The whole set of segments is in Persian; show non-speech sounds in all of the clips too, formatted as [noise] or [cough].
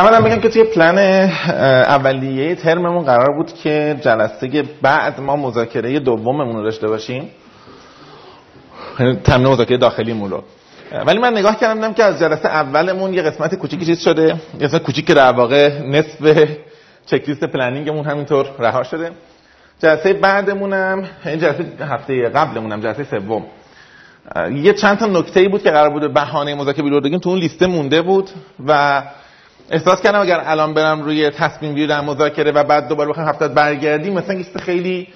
اولا بگم که توی پلن اولیه ترممون قرار بود که جلسه بعد ما مذاکره دوممون رو داشته باشیم. یعنی تمرین مذاکره داخلیمون رو. ولی من نگاه کردم که از جلسه اولمون یه قسمت کوچیکی چیز شده. یه قسمت کوچیک که در واقع نصف چک لیست پلنینگمون همینطور رها شده. جلسه بعدمونم این جلسه هفته قبلمونم جلسه سوم. یه چند تا نکته ای بود که قرار بود بهانه مذاکره بیرون بگیم. تو اون لیست مونده بود و احساس کردم اگر الان برم روی تصمیم گیری در مذاکره و بعد دوباره بخوام هفته برگردیم مثلا لیست خیلی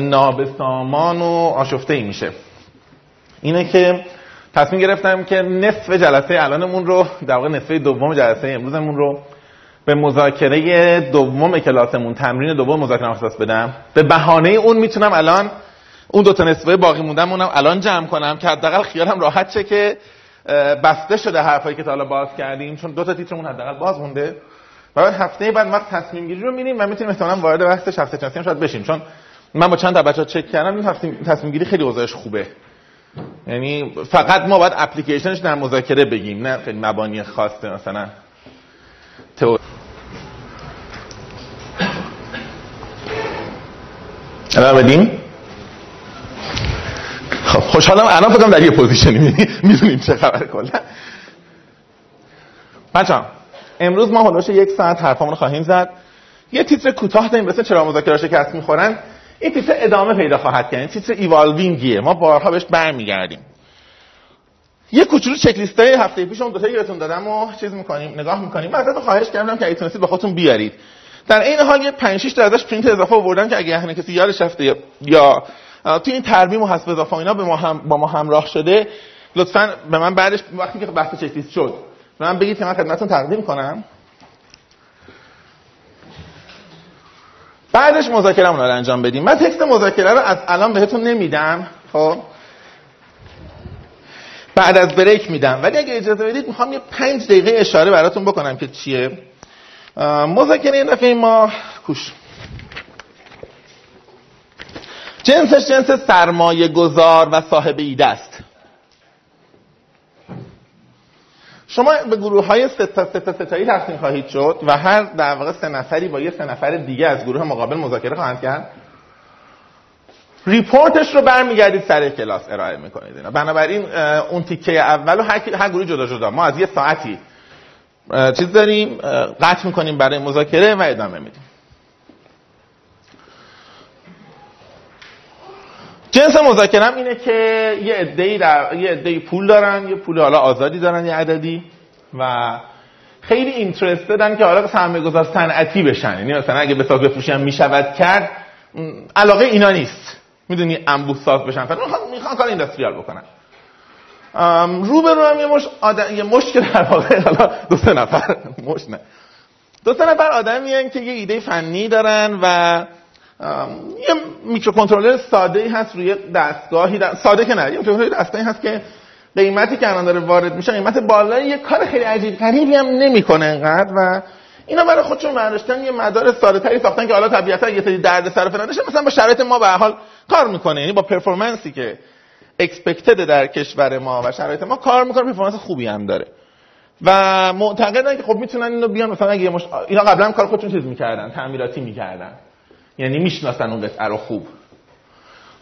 نابسامان و آشفته ای میشه. اینه که تصمیم گرفتم که نصف جلسه الانمون رو در واقع نصف دوم جلسه امروزمون رو به مذاکره دوم کلاسمون تمرین دوم مذاکره اختصاص بدم. به بهانه اون می‌تونم الان اون دو تا نصفه باقی موندمونم الان جمع کنم که حداقل خیالم راحت شه که بسته شده حرفایی که تا حالا باز کردیم چون دو تا تیترمون حداقل باز مونده. و بعد هفته بعد وقت تصمیم گیری رو میریم و می‌تونیم احتمالاً وارد بحث شخص شناسی شاید بشیم. چون من با چند تا بچا چک کردم این تصمیم گیری خیلی اوضاعش خوبه. یعنی فقط ما باید اپلیکیشنش در مذاکره بگیم نه خیلی مبانی خاصه مثلا. تو الان بدیم خب خوشحالم الان فکرم در یه position ی. [laughs] می‌دونیم چه خبر کلا. بچه‌ها امروز ما هلوش یک ساعت حرفامون خواهیم زد. یه تیتر کوتاه داریم مثل چرا مذاکره شکست می‌خورن. این تیتر ادامه پیدا خواهد کرد. این تیتر evolving یه. ما بارها بهش برمیگردیم. یه کوچولو چک لیست های هفته پیش اون دو تا یادتون دادم و چیز می‌کنیم نگاه می‌کنیم. بعد ازتون خواهش کردم که اگه تونستید با خودتون بیارید. در این حال یه 5 6 تا ازش پرینت اضافه آوردم که اگه هنوز کسی یادش رفته یا تو این ترمیم و حسب اضافه اینا به ما هم با ما همراه شده. لطفا به من بعدش وقتی که بحث چک لیست شد به من بگید که من خدمتتون تقدیم کنم. بعدش مذاکره رو انجام بدیم. من تکست مذاکره رو از الان بهتون نمیدم خب؟ بعد از بریک میدم. ولی اگه اجازه بدید می‌خوام یه پنج دقیقه اشاره براتون بکنم که چیه. مذاکره این دفعه ما کوش. جنسش جنس سرمایه گذار و صاحب ایده است. شما به گروه های ستا ستا ستایی تقسیم خواهید شد و هر در واقع سه نفری با یه سه نفر دیگه از گروه مقابل مذاکره خواهند کرد. ریپورتش رو برمیگردید سر کلاس ارائه می‌کنید اینا. بنابراین اون تیکه اول و هر, هر گروه جدا جدا. ما از یه ساعتی چیز داریم قطع می‌کنیم برای مذاکره و ادامه میدیم. جنس مذاکرم اینه که یه عده‌ای در یه عده‌ای پول دارن یه پول حالا آزادی دارن یه عددی. و خیلی اینترستدن که حالا سرمایه گذار صنعتی بشن. یعنی مثلا اگه به ساز بفروشی هم می‌شود کرد علاقه اینا نیست. می‌دونی انبوه ساز بشن. فقط می‌خوان کار اینداستریال بکنن. رو به رو هم یه مش آدم یه مش که در واقع حالا دو سه نفر مش نه. دو سه نفر آدمی که یه ایده فنی دارن و یه میکروکنترلر ساده ای هست روی دستگاهی در... ساده که نه یه میکروکنترلر دستگاهی هست که قیمتی که الان داره وارد میشه قیمت بالایی یه کار خیلی عجیب غریبی هم نمی‌کنه انقدر و اینا برای خودشون برداشتن یه مدار ساده تری ساختن که حالا طبیعتا یه سری درد سر فلان مثلا با شرایط ما به حال کار می‌کنه یعنی با performance ی که expected در کشور ما و شرایط ما کار می‌کنه performance خوبی هم داره. و معتقدن که خب می‌تونن اینو بیان مثلا اگه مش... اینا قبلا کار خودشون چیز می‌کردن تعمیراتی می‌کردن. یعنی می‌شناسن اون قطعه رو خوب.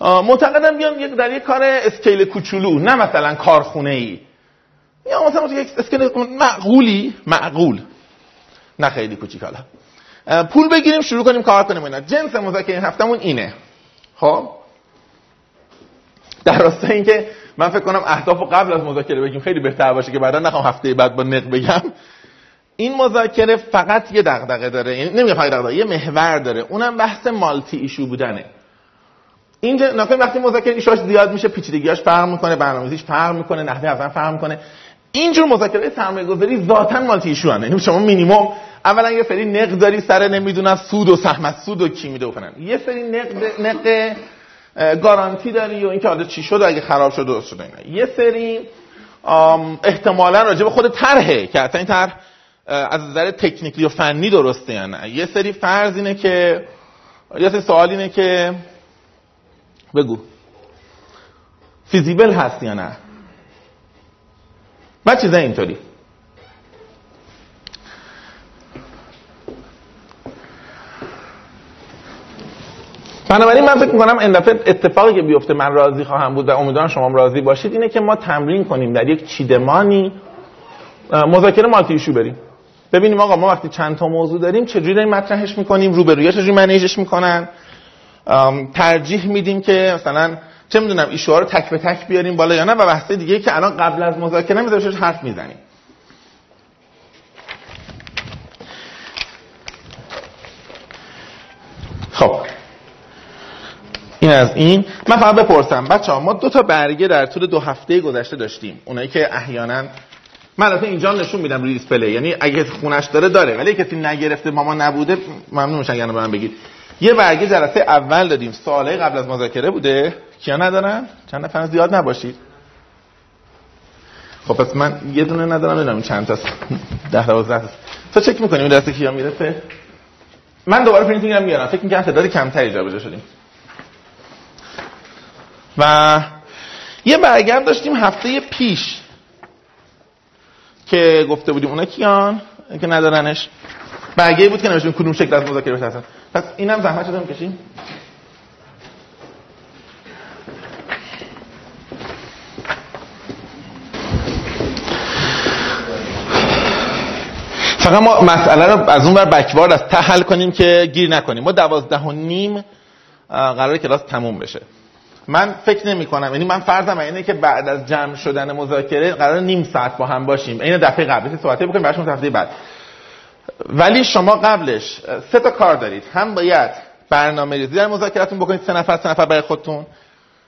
معتقدن بیان یک در یک کار scale کوچولو نه مثلا کارخونه ای یا مثلا یک scale معقولی معقول. نه خیلی کوچیک حالا. پول بگیریم شروع کنیم کار کنیم اینا. جنس مذاکره هفتمون اینه. خب؟ در راستای اینکه من فکر کنم اهداف قبل از مذاکره بگیم خیلی بهتر باشه که بعدا نخوام هفته بعد با نق بگم. این مذاکره فقط یه دغدغه داره یعنی فقط دغدغه یه محور داره. اونم بحث مالتی ایشو بودنه. اینجا نکته وقتی مذاکره ایشوش زیاد میشه پیچیدگیاش فرق می‌کنه برنامه‌ریزیش فرق می‌کنه نحوه اصلا فرق می‌کنه. اینجور مذاکره سرمایه گذاری ذاتا مالتی ایشو هنه یعنی شما مینیمم اولا یه سری نقد داری سر نمی‌دونم سود و سهم سود و کی میده و فلان یه سری نقد نقد گارانتی داری و اینکه حالا چی شد اگه خراب شد درست شد اینا. یه سری احتمالا راجع به خود طرحه که اصلا این طرح از نظر تکنیکی و فنی درسته یا نه؟ یه سری فرض اینه که یه سری سوال اینه که بگو. فیزیبل هست یا نه؟ بعد چیزا اینطوری. بنابراین من فکر می‌کنم این دفعه اتفاقی که بیفته من راضی خواهم بود و امیدوارم شما راضی باشید اینه که ما تمرین کنیم در یک چیدمانی مذاکره مالتی ایشو بریم. ببینیم آقا ما وقتی چند تا موضوع داریم چجوری داریم مطرحش می‌کنیم؟ روبرویا چجوری منیجش می‌کنن؟ ترجیح میدیم که مثلا چه می‌دونم ایشوها رو تک به تک بیاریم بالا یا نه و بحث دیگه که الان قبل از مذاکره می‌ذاریم حرف می‌زنیم. خب. این از این. من فقط بپرسم. بچه ها ما دو تا برگه در طول دو هفته گذشته داشتیم. اونایی که احیانا من البته اینجا نشون میدم روی دیسپلی یعنی اگه خونش داره داره. ولی کسی نگرفته ماما نبوده ممنون میشن یعنی به من بگید. یه برگه جلسه اول دادیم. سواله قبل از مذاکره بوده. کیا ندارن؟ چند نفر زیاد نباشید. خب پس من یه دونه ندارم. نمی‌دونم چند تا 10 12 [laughs] تا چک می‌کنیم دست کیا می‌رسه؟ من دوباره printing هم میارم. فکر می‌کنم تعداد کمتری جابجا شدیم. و یه برگه داشتیم هفته پیش. که گفته بودیم اونا کیان؟ که ندارنش. برگه بود که نمیشون کدوم شکل از مذاکره بترسن. پس اینم زحمت شده می‌کشیم فقط ما مسئله رو از اون بر بکوارد از ته کنیم که گیر نکنیم. ما دوازده و نیم قرار کلاس تموم بشه. من فکر نمی کنم. یعنی من فرضم اینه که بعد از جمع شدن مذاکره قرار نیم ساعت با هم باشیم. این دفعه قبل. صحبت بکنیم بعدش هفته بعد. ولی شما قبلش سه تا کار دارید. هم باید برنامه ریزی در مذاکرتون بکنید سه نفر سه نفر برای خودتون.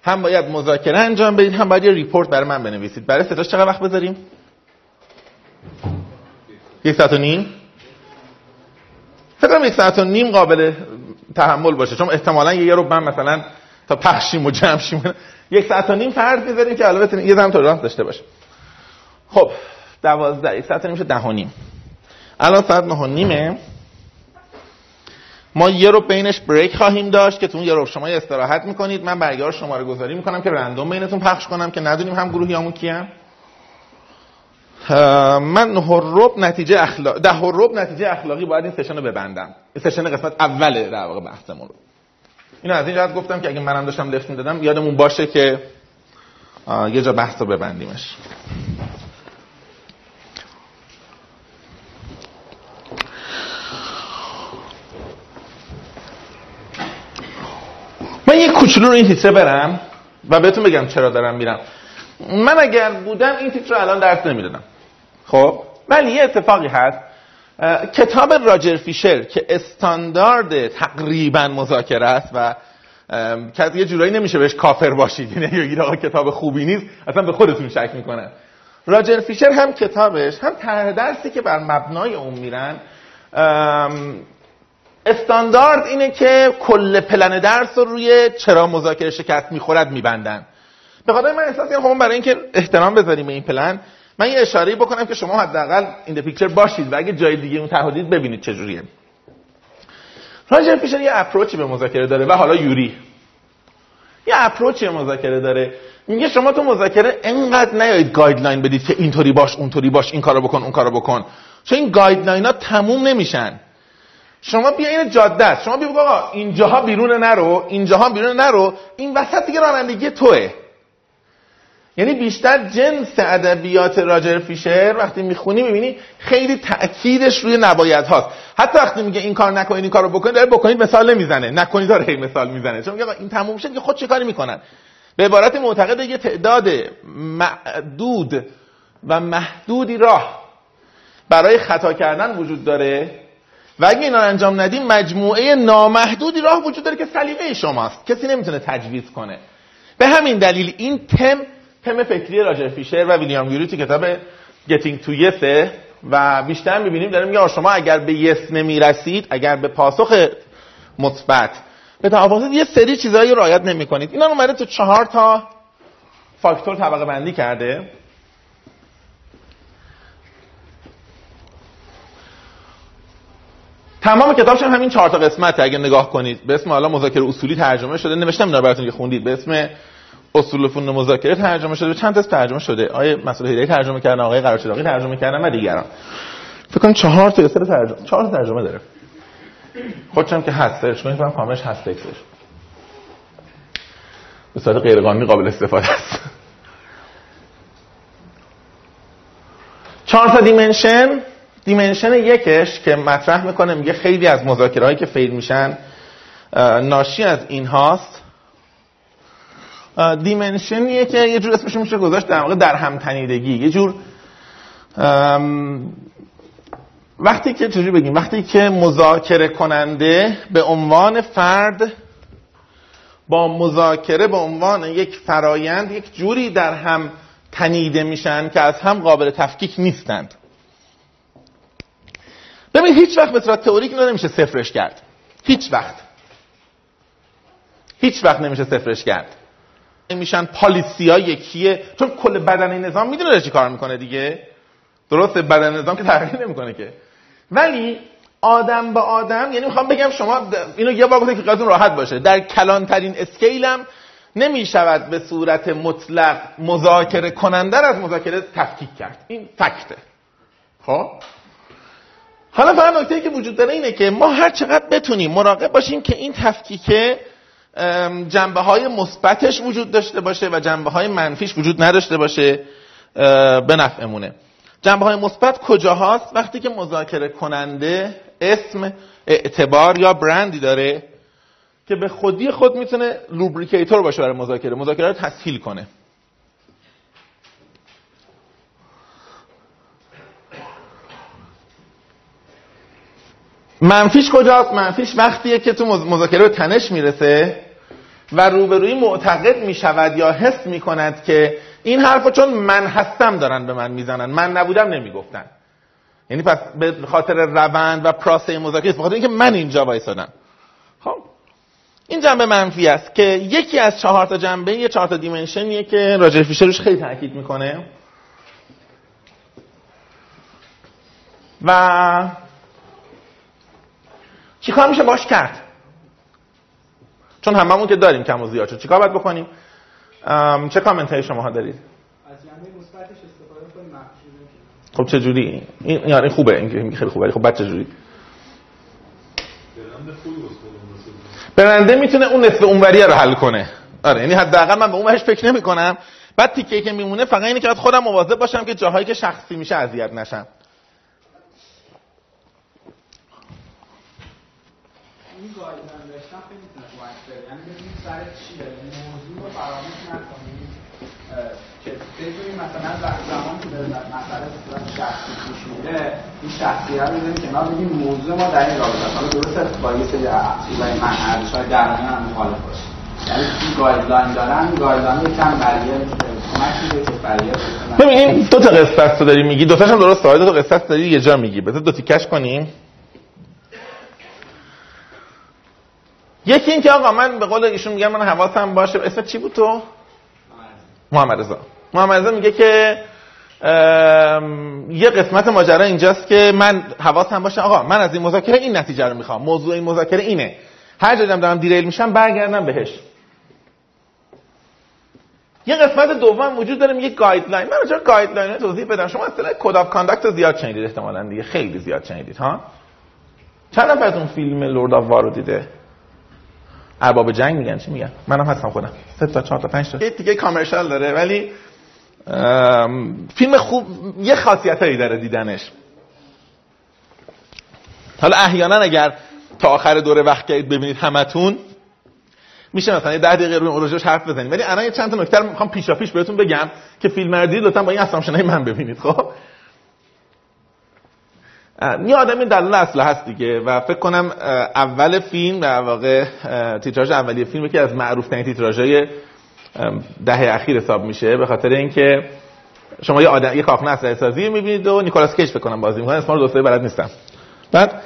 هم باید مذاکره انجام بدید هم باید یه ریپورت برای من بنویسید. برای سه چقدر وقت بذاریم؟ یک ساعت و نیم. فکر یک ساعت و نیم قابل تحمل باشه. چون احتمالا یه رو من مثلا تا پخشیم و جمع شیم یک ساعت و نیم فرض می‌ذاریم که البته یه زمان راست داشته باشه. خب دوازده یک ساعت و نیم میشه ده و نیم. الان ساعت نه و نیمه. ما یه رو بینش بریک خواهیم داشت که تو یه رو شما استراحت می‌کنید. من برگار شماره گذاری می‌کنم که رندوم بینتون پخش کنم که ندونیم هم گروهی همون کیم من نه رب نتیجه اخلاق ده رب نتیجه اخلاقی باید این سشن رو ببندم. این سشن قسمت اوله در واقع بحثمون رو. اینو از این جهت گفتم که اگه منم داشتم لفت می‌دادم یادمون باشه که یه جا بحث رو ببندیمش. من یه کوچولو رو این تیتره برم و بهتون بگم چرا دارم میرم. من اگر بودم این تیتر رو الان درس نمی‌دادم. خب؟ ولی یه اتفاقی هست. کتاب راجر فیشر که استاندارد تقریبا مذاکره است و یه جورایی نمیشه بهش کافر باشید. یعنی آقا کتاب خوبی نیست اصلا به خودتون شک می‌کنه راجر فیشر هم کتابش هم طرح درسی که بر مبنای اون میرن استاندارد اینه که کل پلن درس رو روی چرا مذاکره شکست می‌خورد میبندن. به خاطر من احساس کنم برای اینکه احترام بذاریم به این پلن من یه اشاره بکنم که شما حداقل این پیکچر باشید و اگه جای دیگه اون تهدید ببینید چجوریه. راجر فیشر یه approach ی به مذاکره داره و حالا یوری. یه approach ی به مذاکره داره. میگه شما تو مذاکره انقدر نیایید guideline بدید که اینطوری باش اونطوری باش این کارو بکن اون کارو بکن. چون این guideline ها تموم نمیشن. شما بیا این جاده است. شما بیا آقا اینجاها بیرون نرو اینجاها بیرون نرو. این وسط دیگه رانندگی توئه. یعنی بیشتر جنس ادبیات راجر فیشر وقتی می‌خونی می‌بینی خیلی تاکیدش روی نباید هاست حتی وقتی میگه این کار نکنید این کارو بکنید داره بکنید مثال نمی‌زنه. نکنید داره مثال می‌زنه. چون میگه این تموم شد که خود چه کاری می‌کنن؟ به عبارت معتقد یه تعداد معدود و محدودی راه برای خطا کردن وجود داره و اگه اینا انجام ندیم مجموعه نامحدودی راه وجود داره که سلیقه شماست. کسی نمی‌تونه تجویز کنه. به همین دلیل این تم تم فکری راجر فیشر و ویلیام تو کتاب Getting to Yes و بیشتر می‌بینیم داره میگه شما اگر به یس نمی‌رسید اگر به پاسخ مثبت به تعاوض یه سری چیزایی رعایت نمی‌کنید. اینا اومده تو چهار تا فاکتور طبقه بندی کرده. تمام کتابش هم همین چهار تا قسمت اگه نگاه کنید به اسم حالا مذاکره اصولی ترجمه شده. نوشتم اینا براتون که خوندید. به اسم اصول فنون مذاکره ترجمه شده. چند تا ترجمه شده؟ آیه مسئول هدایت ترجمه کردن آقای قرارچراغی ترجمه کردن و دیگران. فکر کنم چهار تا سر ترجمه چهار ترجمه داره. خودشم که هست سرچ کنید کاملش هست تکسش به صورت غیرقانونی قابل استفاده است. چهار تا دیمنشن. دیمنشن یکش که مطرح می‌کنه میگه خیلی از مذاکره هایی که فیل میشن ناشی از این هاست. دیمنشنیه که یه جور اسمش میشه گذاشت در واقع در هم تنیدگی. یه جور وقتی که چجوری بگیم؟ وقتی که مذاکره کننده به عنوان فرد با مذاکره به عنوان یک فرایند یک جوری در هم تنیده میشن که از هم قابل تفکیک نیستند. ببین هیچ وقت به صورت تئوریک نمیشه صفرش کرد. هیچ وقت. هیچ وقت نمیشه صفرش کرد. میشن پالیسی ها یکیه چون کل بدن نظام می‌دونه چی کار می‌کنه دیگه. درست بدن نظام که تغییر نمی‌کنه که. ولی آدم به آدم یعنی می‌خوام بگم شما اینو یه بار که خیالتون راحت باشه. در کلانترین اسکیلم نمی شود به صورت مطلق مذاکره کننده از مذاکره تفکیک کرد. این فکته. خب؟ حالا فقط نکته که وجود داره اینه که ما هر چقدر بتونیم مراقب باشیم که این تفکیکه جنبه های مثبتش وجود داشته باشه و جنبه های منفیش وجود نداشته باشه به نفعمونه. جنبه های مثبت کجا هاست وقتی که مذاکره کننده اسم اعتبار یا برندی داره که به خودی خود می‌تونه لوبریکیتور باشه برای مذاکره مذاکره رو تسهیل کنه. منفیش کجاست؟ منفیش وقتیه که تو مذاکره تنش می‌رسه و روبروی معتقد می‌شود یا حس می‌کند که این حرفو چون من هستم دارن به من می‌زنن. من نبودم نمی‌گفتن. یعنی پس به خاطر روند و پراسه مذاکره به خاطر اینکه من اینجا وایسادم. خب این جنبه منفی است که یکی از چهار تا جنبه یه چهار تا دیمنشنیه که راجر فیشر روش خیلی تاکید می‌کنه. و چیکار میشه؟ باش کرد. چون هممون که داریم کم و زیاد. شد چیکار باید بکنیم؟ چه کامنت های شما ها دارید؟ از جنبه مثبتش استفاده کنیم خب چه جوری این یعنی خوبه. این خیلی خوبه. خب بعد چه جوری برنده می‌تونه اون نصف اونوریه رو حل کنه. آره یعنی حداقل من به اون بهش فکر نمی کنم بعد تیکه که میمونه فقط اینه که خودم مواظب باشم که جاهایی که شخصی میشه اذیت نشم. بدونیم مثلا زمان که به مسئله صورت شخصی پیش این شخصیت رو بزنیم کنار بگیم موضوع ما در این رابطه حالا درست با یه سری چیزای من ارزش های درونی هم مخالف باشه. یعنی این گایدلاین دارن؟ گایدلاین یکم برای کمک که برای این دو تا قصه تو داری میگی. دو تاشم درست دو تا قصه داری یه جا میگی. بذار دو تیکش کنیم. یکی این که آقا من به قول ایشون میگم من حواسم باشه اسم چی بود تو؟ محمد رضا محمد میگه که یه قسمت ماجرا اینجاست که من حواسم باشه. آقا من از این مذاکره این نتیجه رو می‌خوام. موضوع این مذاکره اینه. هر جا دارم derail میشم برگردم بهش. یه قسمت دوم وجود داره میگه guideline من راجع guideline توضیح بدم. شما اصلا code of conduct زیاد شنیدید احتمالاً دیگه. خیلی زیاد شنیدید ها؟ چند نفر از اون فیلم Lord of War رو دیده؟ ارباب جنگ میگن چی میگن؟ منم هستم خودم. سه تا چهار تا پنج تا. یه دیگه کامرشال داره ولی فیلم خوب یه خاصیت هایی داره دیدنش. حالا احیانا اگر تا آخر دوره وقت کردید ببینید همتون میشه مثلا یه ده دقیقه روی راجعش حرف بزنیم ولی الان یه چند تا نکته رو می‌خوام پیشا پیش بهتون بگم که فیلم رو لطفا با این اسامشنای من ببینید خب؟ یه آدمی دلال اصله هست دیگه و فکر کنم اول فیلم در واقع تیتراژ اولیه فیلم که از معروف ترین تیتراژهای دهه اخیر حساب میشه به خاطر اینکه شما یه آدم یه کارخونه اسلحه سازی می‌بینید و نیکولاس کیج فکر کنم بازی می‌کنه. اسم رو دوسته بلد نیستم. بعد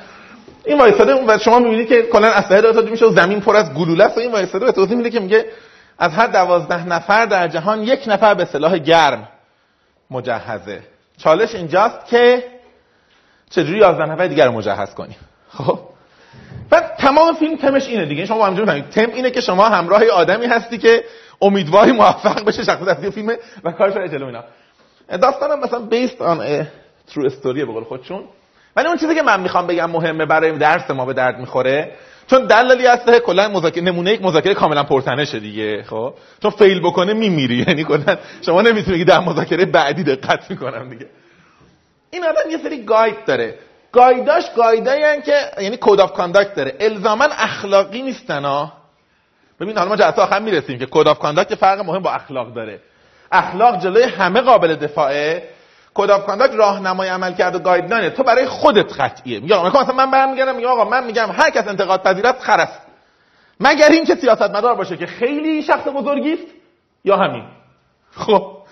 این وایساده و شما می‌بینید که کلا اسلحه داره میشه و زمین پر از گلوله است و این وایساده توضیح میده که میگه از هر دوازده نفر در جهان یک نفر به سلاح گرم مجهزه. چالش اینجاست که چجوری 11 نفر دیگر رو مجهز کنی خب. بعد تمام فیلم تمش اینه دیگه. شما همینجوری فهمید تم اینه که شما همراه آدمی هستی که امیدواری موفق بشه شخصیت اصلی فیلم و کارش رو جلو اینا داستانم مثلا on a true story به قول خودشون. ولی اون چیزی که من می‌خوام بگم مهمه برای درس ما به درد می‌خوره چون دلالی اسلحه کلا مذاکره نمونه یک مذاکره کاملا پرتنشه دیگه خب. چون fail بکنه میمیری. یعنی کلا شما نمی‌تونی که در مذاکره بعدی دقت می‌کنم دیگه. این آدم یه سری guide داره. guide هاش guide هایی که یعنی code of conduct داره. الزاما اخلاقی نیستن ها ببین حالا ما جلسه آخر می‌رسیم که code of conduct فرق مهم با اخلاق داره. اخلاق جلوی همه قابل دفاعه. code of conduct راهنمای عمل کرده و guideline ه تو برای خودت قطعیه. میگم مثلا من برمیگردم میگم آقا من میگم هر کس انتقاد پذیرت خرست مگر اینکه سیاستمدار باشه که خیلی شخص بزرگی است یا همین؟ خب.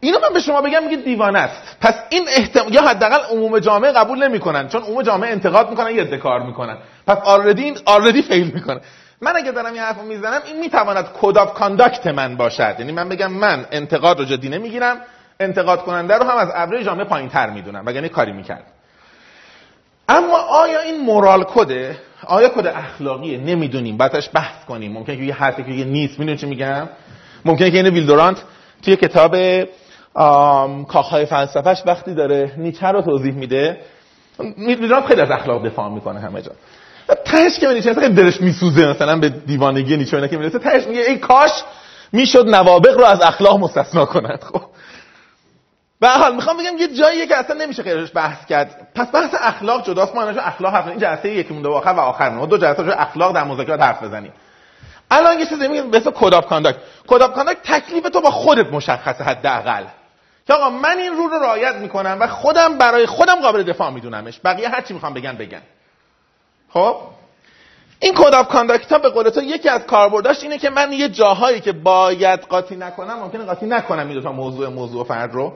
اینو من به شما بگم میگه دیوانه است. پس این احتمال یا حداقل عموم جامعه قبول نمی‌کنن چون عموم جامعه انتقاد می‌کنن یه کار می‌کنن. پس already این fail می‌کنه. من اگه دارم یه حرفو می‌زنم این می‌تواند code of conduct من باشد. یعنی من بگم من انتقاد رو جدی نمی‌گیرم انتقاد کننده رو هم از average جامعه پایین تر می‌دونم وگرنه کاری می‌کرد. اما آیا این مورال کده آیا کد اخلاقیه؟ نمی‌دونیم. بعدش بحث کنیم. ممکنه که یه حرفی که نیست. می‌دونی چی میگم؟ ممکنه که این ویلدورانت توی کتاب کاخهای فلسفهش وقتی داره نیچه رو توضیح میده ویلدورانت خیلی از اخلاق دفاع می‌کنه همه جا. تهش که نیچه خیلی دلش میسوزه مثلا به دیوانگی نیچه اینا که می‌رسه تهش میگه ای کاش می‌شد نوابق رو از اخلاق مستثنا کنند خب. به حال می‌خوام بگم یه جاییه که اصلا نمیشه خیلیش بحث کرد. پس بحث اخلاق جداست ما اخلاق حرف این جلسه یکی مونده آخر و آخر ما دو جلسه اخلاق در مذاکرات حرف بزنیم. الان یه چیزی میگه به اسم code of conduct. code conduct تکلیف تو با خودت مشخصه حداقل. که آقا من این رو رو رعایت می‌کنم و خودم برای خودم قابل دفاع میدونمش. بقیه هر چی می‌خوام بگن بگن. خب؟ این code of conduct به قول تو یکی از کاربرداش اینه که من یه جاهایی که باید قاطی نکنم ممکنه قاطی نکنم این تا موضوع موضوع فرد رو.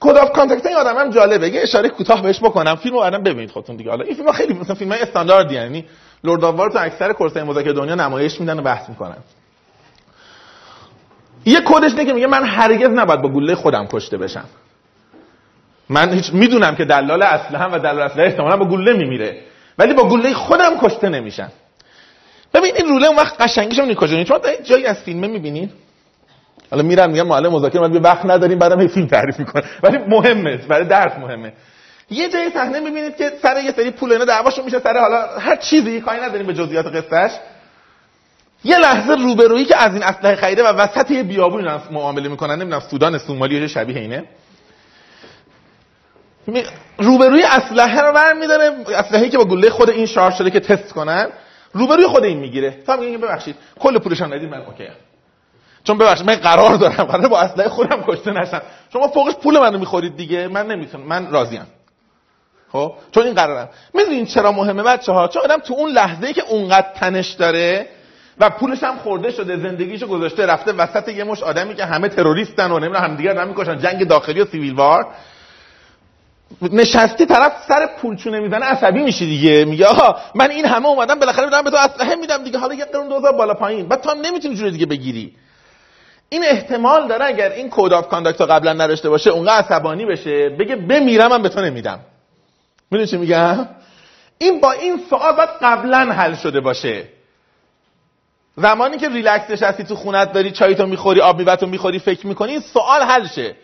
code of conduct این آدم هم جالبه. یه اشاره کوتاه بهش بکنم. فیلمو الان ببینید خودتون دیگه. حالا این فیلم خیلی مثلا فیلم استانداردی یعنی Lord of تو اکثر course ای مذاکره دنیا نمایش میدن و بحث می‌کنن. یه کدش اینه که میگه من هرگز نباید با گلوله خودم کشته بشم. من هیچ می‌دونم که دلال هم و دلال اسلحه احتمالاً با گلوله میمیره. ولی با گلوله خودم کشته نمیشم. ببین این rule ه اون وقت قشنگیش هم کجا؟ چون جایی از فیلم می‌بینید. حالا میرن میگن معلم مذاکره من وقت نداریم بعدم هی فیلم تعریف می‌کنه ولی مهمه برای درس مهمه. یه جای صحنه می‌بینید که سر یه سری پول اینا دعواشون میشه سر حالا هر چیزی کاری نداریم به جزئیات قصهش یه لحظه روبرویی که از این اسلحه خریده و وسط یه بیابون معامله می‌کنن نمی‌دونم سودان سومالی یا شبیه اینه. روبروی اسلحه رو برمیداره اسلحه‌ای که با گله خود این شارژ شده که تست کنن روبروی خود این می‌گیره. تا میگه ببخشید کل پولش هم ندید من OK چون ببخشید من قرار دارم قرار با اسلحه خودم کشته نشم. شما فوقش پول منو می‌خورید دیگه من نمی‌تونم من راضیم خب؟ چون این قرارم. می‌دونین چرا مهمه بچه ها چون آدم تو اون لحظه ای که اونقدر تنش داره و پولش هم خورده شده زندگیشو گذاشته رفته وسط یه مشت آدمی که همه تروریستن و نمی‌دونم همدیگه دارن می‌کشن. جنگ داخلی و civil war. نشستی طرف سر پول چونه می‌زنه عصبی میشی دیگه. میگه آها من این همه اومدم بالاخره بدم به تو اسلحه میدم دیگه. حالا یه قرون 2000 بالا پایین. بعد تو هم نمی‌تونی جوری دیگه بگیری. این احتمال داره اگر این code of conduct قبلا نداشته باشه اونقدر عصبانی بشه. بگه بمیرم من به تو نمیدم. می‌دونی چی میگم؟ این با این سوال باید قبلا حل شده باشه. زمانی که ریلکس نشستی تو خونت داری چای تو می‌خوری آب میوه‌تو می‌خوری فکر می‌کنی سوال حل شه.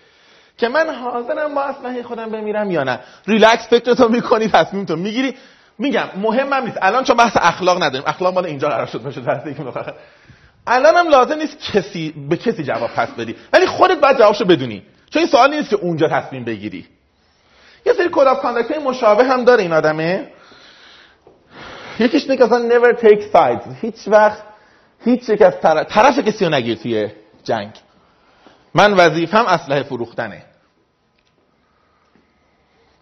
که من حاضرم با اسلحه خودم بمیرم یا نه. ریلکس فکرتو می‌کنی تصمیم تو می‌گیری. میگم مهمم نیست. الان چون بحث اخلاق نداریم. اخلاق مال اینجا قرار شد درسته که الان هم لازم نیست کسی به کسی جواب پس بدی. ولی خودت باید جوابشو بدونی. چون این سوال نیست که اونجا تصمیم بگیری. یه سری code of مشابه هم داره این آدمه. یکیش اینه که اصلا never take sides. هیچ وقت هیچ یک از طرف, طرف کسی رو نگیر توی جنگ. من وظیفم اسلحه فروختنه.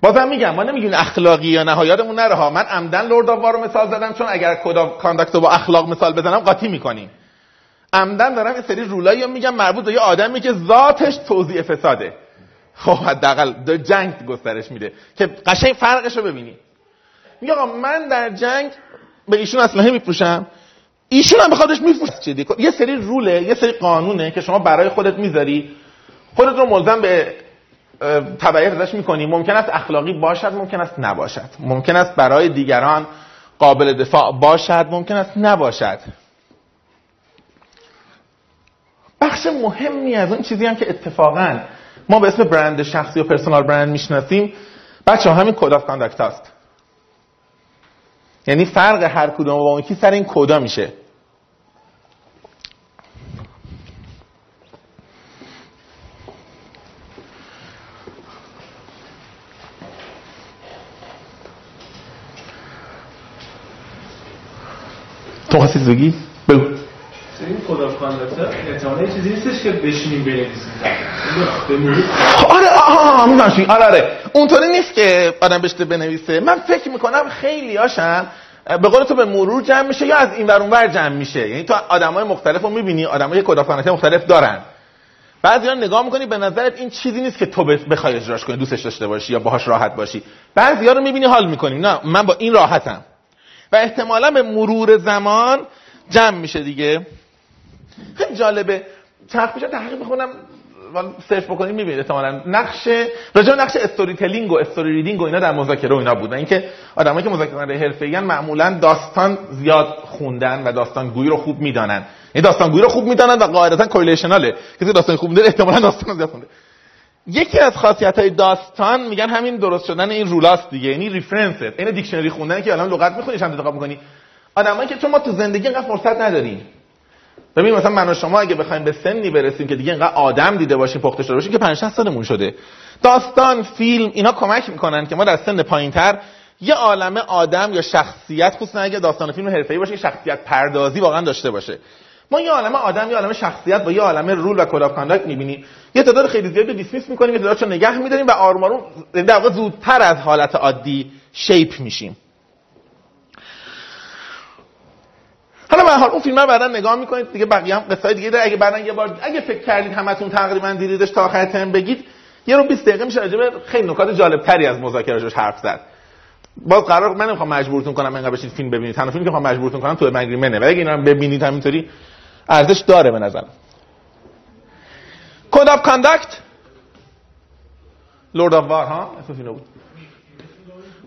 بازم میگم ما نمیگیم اخلاقی یا نه یادمون نره ها. من عمدن Lord رو مثال زدم چون اگر code conduct با اخلاق مثال بزنم قاطی می‌کنیم. عمدن دارم یه سری رولایی میگم مربوط به یه آدمی که ذاتش توضیح فساده. خب حداقل جنگ گسترش میده. که قشنگ فرقش رو ببینی. آقا من در جنگ به ایشون اسلحه میپوشم ایشون هم بخوادش میفروشه. یه سری روله یه سری قانونه که شما برای خودت می‌ذاری خودت رو ملزم به تبعیت ازش می‌کنی. ممکن است اخلاقی باشد ممکن است نباشد. ممکن است برای دیگران قابل دفاع باشد ممکن است نباشد. بخش مهمی از اون چیزی هم که اتفاقا ما به اسم برند شخصی و personal brand می‌شناسیم. بچه همین code of conduct هست یعنی فرق هر کدوم با اون سر این کدا میشه تو خواستی بگی؟ of conduct احتمالاً چیزی نیستش که بشینیم بنویسیم آره آها می‌دونم آره آره. اونطوری نیست که آدم بشینه بنویسه. من فکر می‌کنم خیلی هاشم به قول تو به مرور جمع میشه یا از این ور اونور جمع میشه. یعنی تو آدمای مختلف رو می‌بینی آدمای کد مختلف دارن. بعضی نگاه می‌کنی به نظرت این چیزی نیست که تو بخوای اجراش کنی دوستش داشته باشی یا باهاش راحت باشی. بعضی رو می‌بینی حال می‌کنی. نه من با این راحتم. و احتمالا به مرور زمان جمع میشه دیگه. خیلی جالبه. چرخ تحقیق بخونم search بکنید می‌بینید احتمالاً. نقش راجع نقش storytelling و story reading و اینا در مذاکره و اینا بود. اینکه آدمایی که مذاکره حرفه‌ای معمولا داستان زیاد خوندن و داستان گویی رو خوب می‌دانن. این داستان گویی رو خوب می‌دانن و قاعدتا correlational ه کسی داستان خوب می‌دونه احتمالاً داستان زیاد خونده یکی از خاصیت های داستان میگن همین درست شدن این rule هاست دیگه. یعنی reference این دیکشنری خوندن که الان لغت می‌خونی چند دقیقه می‌کنی. آدمایی که چون ما تو زندگی اینقدر فرصت نداریم. ببین مثلا من و شما اگه بخوایم به سنی برسیم که دیگه اینقدر آدم دیده باشیم پخته شده باشیم که 5 سالمون شده. داستان فیلم اینا کمک می‌کنن که ما در سن پایینتر یه عالمه آدم یا شخصیت خصوصا اگه داستان فیلم حرفه‌ای باشه شخصیت پردازی واقعا داشته باشه. ما یه عالمه آدم یه عالمه شخصیت با یه عالمه رول و کد اف می‌بینیم. یه تعداد خیلی زیادی دیسمیس می‌کنیم یه تعدادشو نگه می‌داریم و آروم آروم در واقع زودتر از حالت عادی شیپ میشیم. به حال اون فیلم رو بعدا نگاه می‌کنید دیگه بقیه هم قصه دیگه داره. اگه بعدا یه بار اگه فکر کردید همتون تقریبا دیدیدش تا آخر ترم بگید یه رو 20 دقیقه میشه راجع خیلی نکات جالب تری از مذاکره حرف زد. باز قرار من نمی‌خوام مجبورتون کنم اینقدر بشید فیلم ببینید. تنها فیلمی که می‌خوام مجبورتون کنم تو منه ولی اگه اینا رو ببینید همینطوری ارزش داره به نظرم. code of conduct Lord of War ها؟ اسم فیلم بود.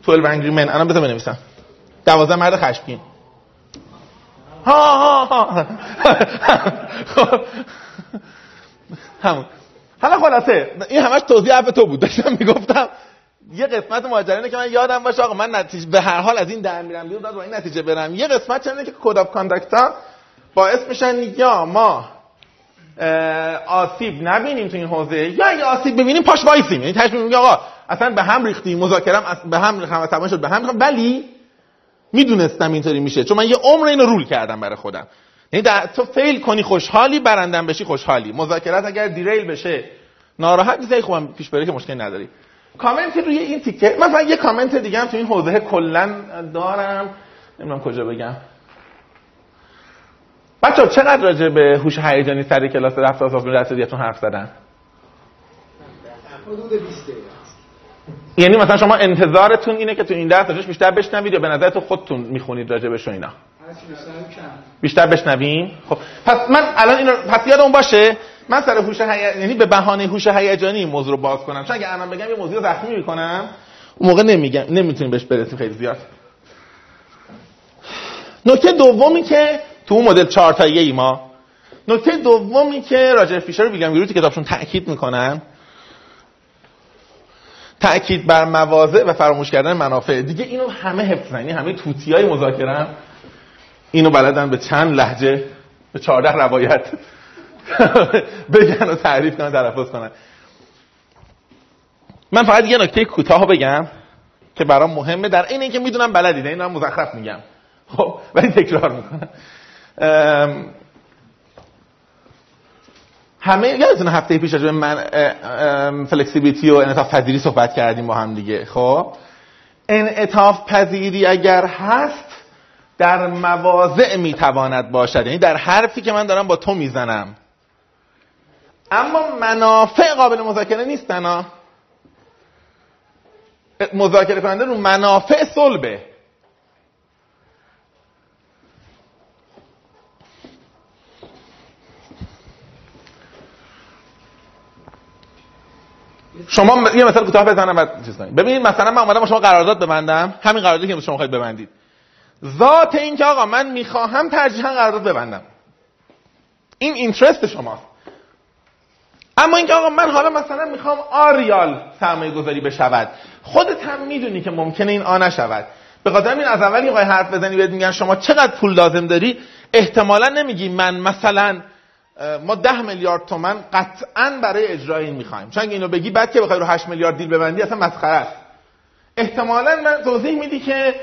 12 Angry Men الان بذار بنویسم. 12 مرد خشمگین. ها ها ها. همون. حالا خلاصه این همش توضیح عفو تو بود. داشتم می‌گفتم. یه قسمت ماجرا که من یادم باشه آقا من نتیجه به هر حال از این در میرم بیرون با این نتیجه برم. یه قسمت چنده که code of باعث میشن یا ما آسیب نبینیم تو این حوزه یا اگه آسیب ببینیم پاش وایسیم. یعنی تهش میگه آقا اصلا به هم ریختیم مذاکرم به هم ریختم شد به هم ولی می‌دونستم اینطوری میشه. چون من یه عمر اینو rule کردم برای خودم. یعنی تو fail کنی خوشحالی برندم بشی خوشحالی. مذاکرات اگر derail بشه ناراحت میشی خوبم پیش بره که مشکلی نداری. کامنت روی این تیکه مثلا یه کامنت دیگه هم تو این حوزه کلا دارم. نمی‌دونم کجا بگم. بچه چقدر راجع به هوش هیجانی سر کلاس رفتار سازمان رسیدیتون حرف زدن؟ حدود 20 یعنی مثلا شما انتظارتون اینه که تو این درس راجعش بیشتر بشنوید یا به نظر تو خودتون می‌خونید راجع بهش اینا؟ بیشتر بشنویم خب پس من الان اینو پس یادم باشه من سر هوش هی... یعنی به بهانه هوش هیجانی موضوع رو باز کنم. چون اگه الان بگم یه موضوع زخمی می‌کنم اون موقع نمیگم نمی‌تونیم بهش برسیم خیلی زیاد. نکته دومی که تو اون مدل 4 ای ما نکته دومی که راجر فیشر و ویلیام گروتی کتابشون تاکید می‌کنن تاکید بر مواضع و فراموش کردن منافع. دیگه اینو همه حفظن یعنی همه توتی های مذاکره اینو بلدن به چند لحجه به 14 روایت [laughs] بگن و تعریف کنن تلفظ کنن. من فقط یه نکته کوتاه بگم که برام مهمه. در این اینکه می‌دونم بلدید اینو هم مزخرف میگم. خب ولی تکرار می‌کنم. همه یادتونه هفته پیش راجع من فلکسیبیلیتی و انعطاف پذیری صحبت کردیم با هم دیگه. خب؟ انعطاف پذیری اگر هست در مواضع می‌تواند باشد. یعنی در حرفی که من دارم با تو می‌زنم. اما منافع قابل مذاکره نیستن مذاکره کننده رو منافع صلبه. شما یه مثال کوتاه بزنم بعد چیز کنید ببینید مثلا من اومدم شما قرارداد ببندم. همین قراردادی که شما خواهید ببندید. ذات این که آقا من می‌خواهم ترجیحا قرارداد ببندم. این اینترست شماست. اما اینکه آقا من حالا مثلا می‌خوام آریال سرمایه گذاری بشود. خودت هم می‌دونی که ممکنه این آ نشود. به خاطر این از اول یه حرف بزنی بهت میگن شما چقدر پول لازم داری احتمالا نمیگی من مثلا ما ده میلیارد تومن قطعا برای اجرای این می‌خوایم. چون اینو بگی بعد که بخوای رو 8 میلیارد دیل ببندی اصلا مسخره است. احتمالا من توضیح میدی که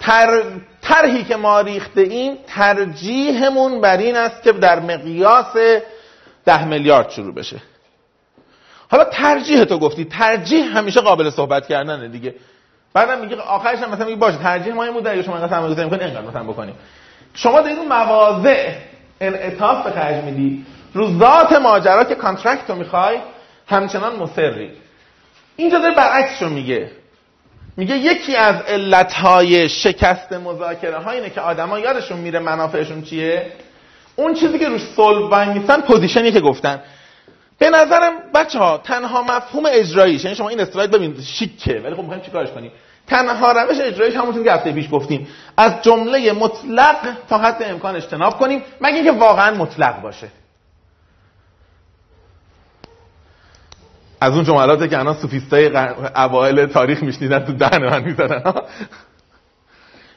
تر طرحی که ما ریخته این ترجیحمون بر این است که در مقیاس ده میلیارد شروع بشه. حالا ترجیح تو گفتی. ترجیح همیشه قابل صحبت کردنه دیگه. بعدم میگه آخرش هم مثلا میگه باشه ترجیح ما این بود شما اینقدر سرمایه گذاری می‌کنید اینقدر مثلا بکنید شما دارید اون مواضع انعطاف به خرج میدی. رو ذات ماجرا که contract رو می‌خوای همچنان مصری. اینجا داره برعکس میگه. میگه یکی از علتهای شکست مذاکره ها اینه که آدما یادشون میره منافعشون چیه؟ اون چیزی که روش صلح وای پوزیشنی که گفتن. به نظرم بچه ها تنها مفهوم اجراییش یعنی شما این اسلاید ببینید شیکه. ولی خب می‌خوایم چیکارش کنیم؟ تنها روش اجراییش همونطور که هفته پیش گفتیم. از جمله مطلق تا حد امکان اجتناب کنیم مگه اینکه واقعا مطلق باشه. از اون جملاتی که الان سوفیستای اوایل تاریخ میشنیدن تو دهن من می‌ذارن [laughs]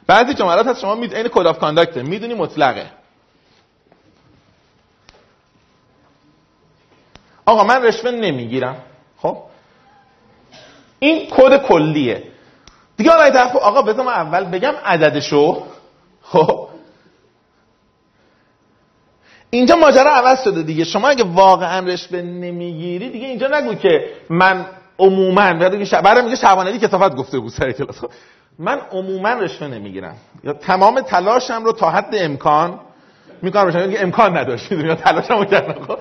بعضی جملات هست شما می‌دونی این code of conduct می‌دونی مطلقه. آقا من رشوه نمی‌گیرم. خب؟ این کد کلیه. دیگه آقای طرف آقا بذار من اول بگم عددشو. خب. اینجا ماجرا عوض شده دیگه. شما اگه واقعا رشوه نمی‌گیری دیگه اینجا نگو که من عموما برای میگه شعبانلی کتابت گفته بود سر کلاس. خب، من عموما رشوه نمی‌گیرم. یا تمام تلاشم رو تا حد امکان می‌کنم رشوه امکان نداشتید یا تلاشمو کردم. خب.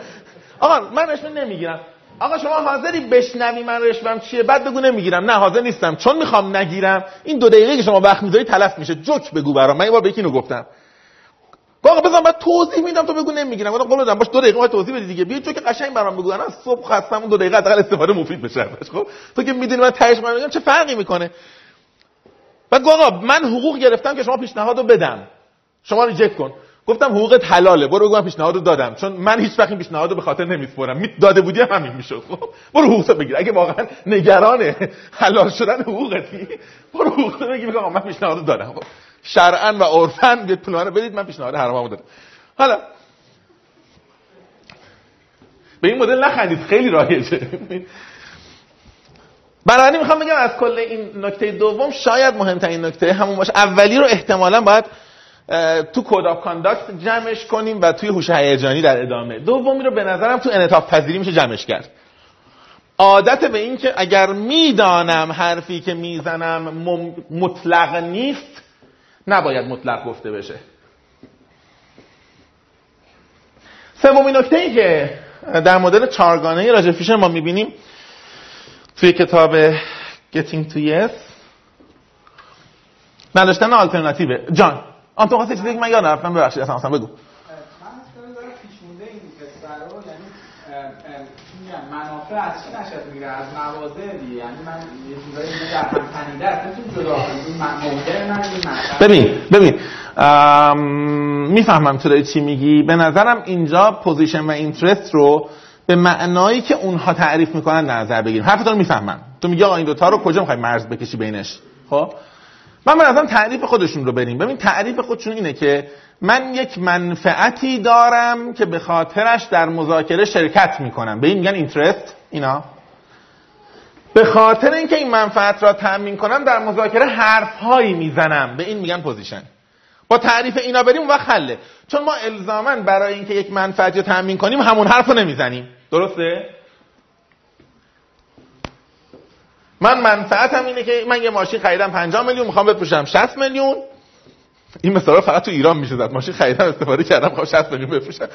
آقا من رشوه نمی‌گیرم. آقا شما حاضری بشنوی من رشوهم چیه؟ بعد بگو نمی‌گیرم. نه حاضر نیستم. چون می‌خوام نگیرم این دو دقیقه که شما وقت می‌ذاری تلف میشه. جوک بگو برام. من یه بار به گفتم. آقا بزن بعد توضیح میدم تو بگو نمی‌گیرم. آقا قول باش دو دقیقه باید توضیح بدی دیگه. بیا که قشنگ برام بگو. انا صبح خستم اون دو دقیقه حداقل استفاده مفید بشه خب؟ تو که می‌دونی من تهش من میگم چه فرقی می‌کنه؟ بعد آقا من حقوق گرفتم که شما پیشنهادو بدم. شما ریجکت کن. گفتم حقوقت حلاله برو بگو من پیشنهاد دادم. چون من هیچ وقت این پیشنهاد به خاطر نمیسپرم می داده بودی همین می‌شد. خب برو حقوقت بگیر. اگه واقعا نگران حلال شدن حقوقتی برو حقوقت بگیر. آقا من پیشنهاد دادم. خب شرعا و عرفا به فلان بدید. من پیشنهاد حراممو دادم. حالا به این مدل نخندید. خیلی رایجه. بنابراین می‌خوام بگم از کل این نکته دوم شاید مهمترین نکته همون باشه. اولی رو احتمالا باید تو code of conduct جمعش کنیم و توی هوش هیجانی در ادامه. دومی رو به نظرم تو انعطاف پذیری میشه جمعش کرد. عادت به این که اگر می‌دانم حرفی که می‌زنم مطلق نیست نباید مطلق گفته بشه. سومین نکته ای که در مدل چارگانه راجع فیشر ما می‌بینیم توی کتاب Getting to Yes نداشتن آلترناتیوه. جان. آن تو خواستی چیزی که من یاد رفتم ببخشید اصلا اصلا بگو. من یعنی منافع از چی نشد می‌گیره؟ از مواضع یعنی من یه جورایی در هم تنیده است. جدا کنید ببین ببین. می‌فهمم تو داری چی میگی. به نظرم اینجا position و interest رو به معنایی که اونها تعریف می‌کنن نظر بگیریم. حرف رو می‌فهمم. تو میگی آقا این دوتا رو کجا می‌خوای مرز بکشی بینش؟ خب؟ من به نظرم تعریف خودشون رو بریم. ببین تعریف خودشون اینه که من یک منفعتی دارم که به خاطرش در مذاکره شرکت می‌کنم. به این میگن interest اینا. به خاطر اینکه این منفعت را تأمین کنم در مذاکره حرف هایی می‌زنم. به این میگن position با تعریف اینا بریم و خله. چون ما الزاما برای اینکه یک منفعت رو تأمین کنیم همون حرف رو نمی‌زنیم. درسته؟ من منفعتم اینه که من یه ماشین خریدم 50 میلیون می‌خوام بفروشم 60 میلیون. این مثلا فقط تو ایران میشه زد. ماشین خریدم استفاده کردم خب 60 میلیون بفروشم.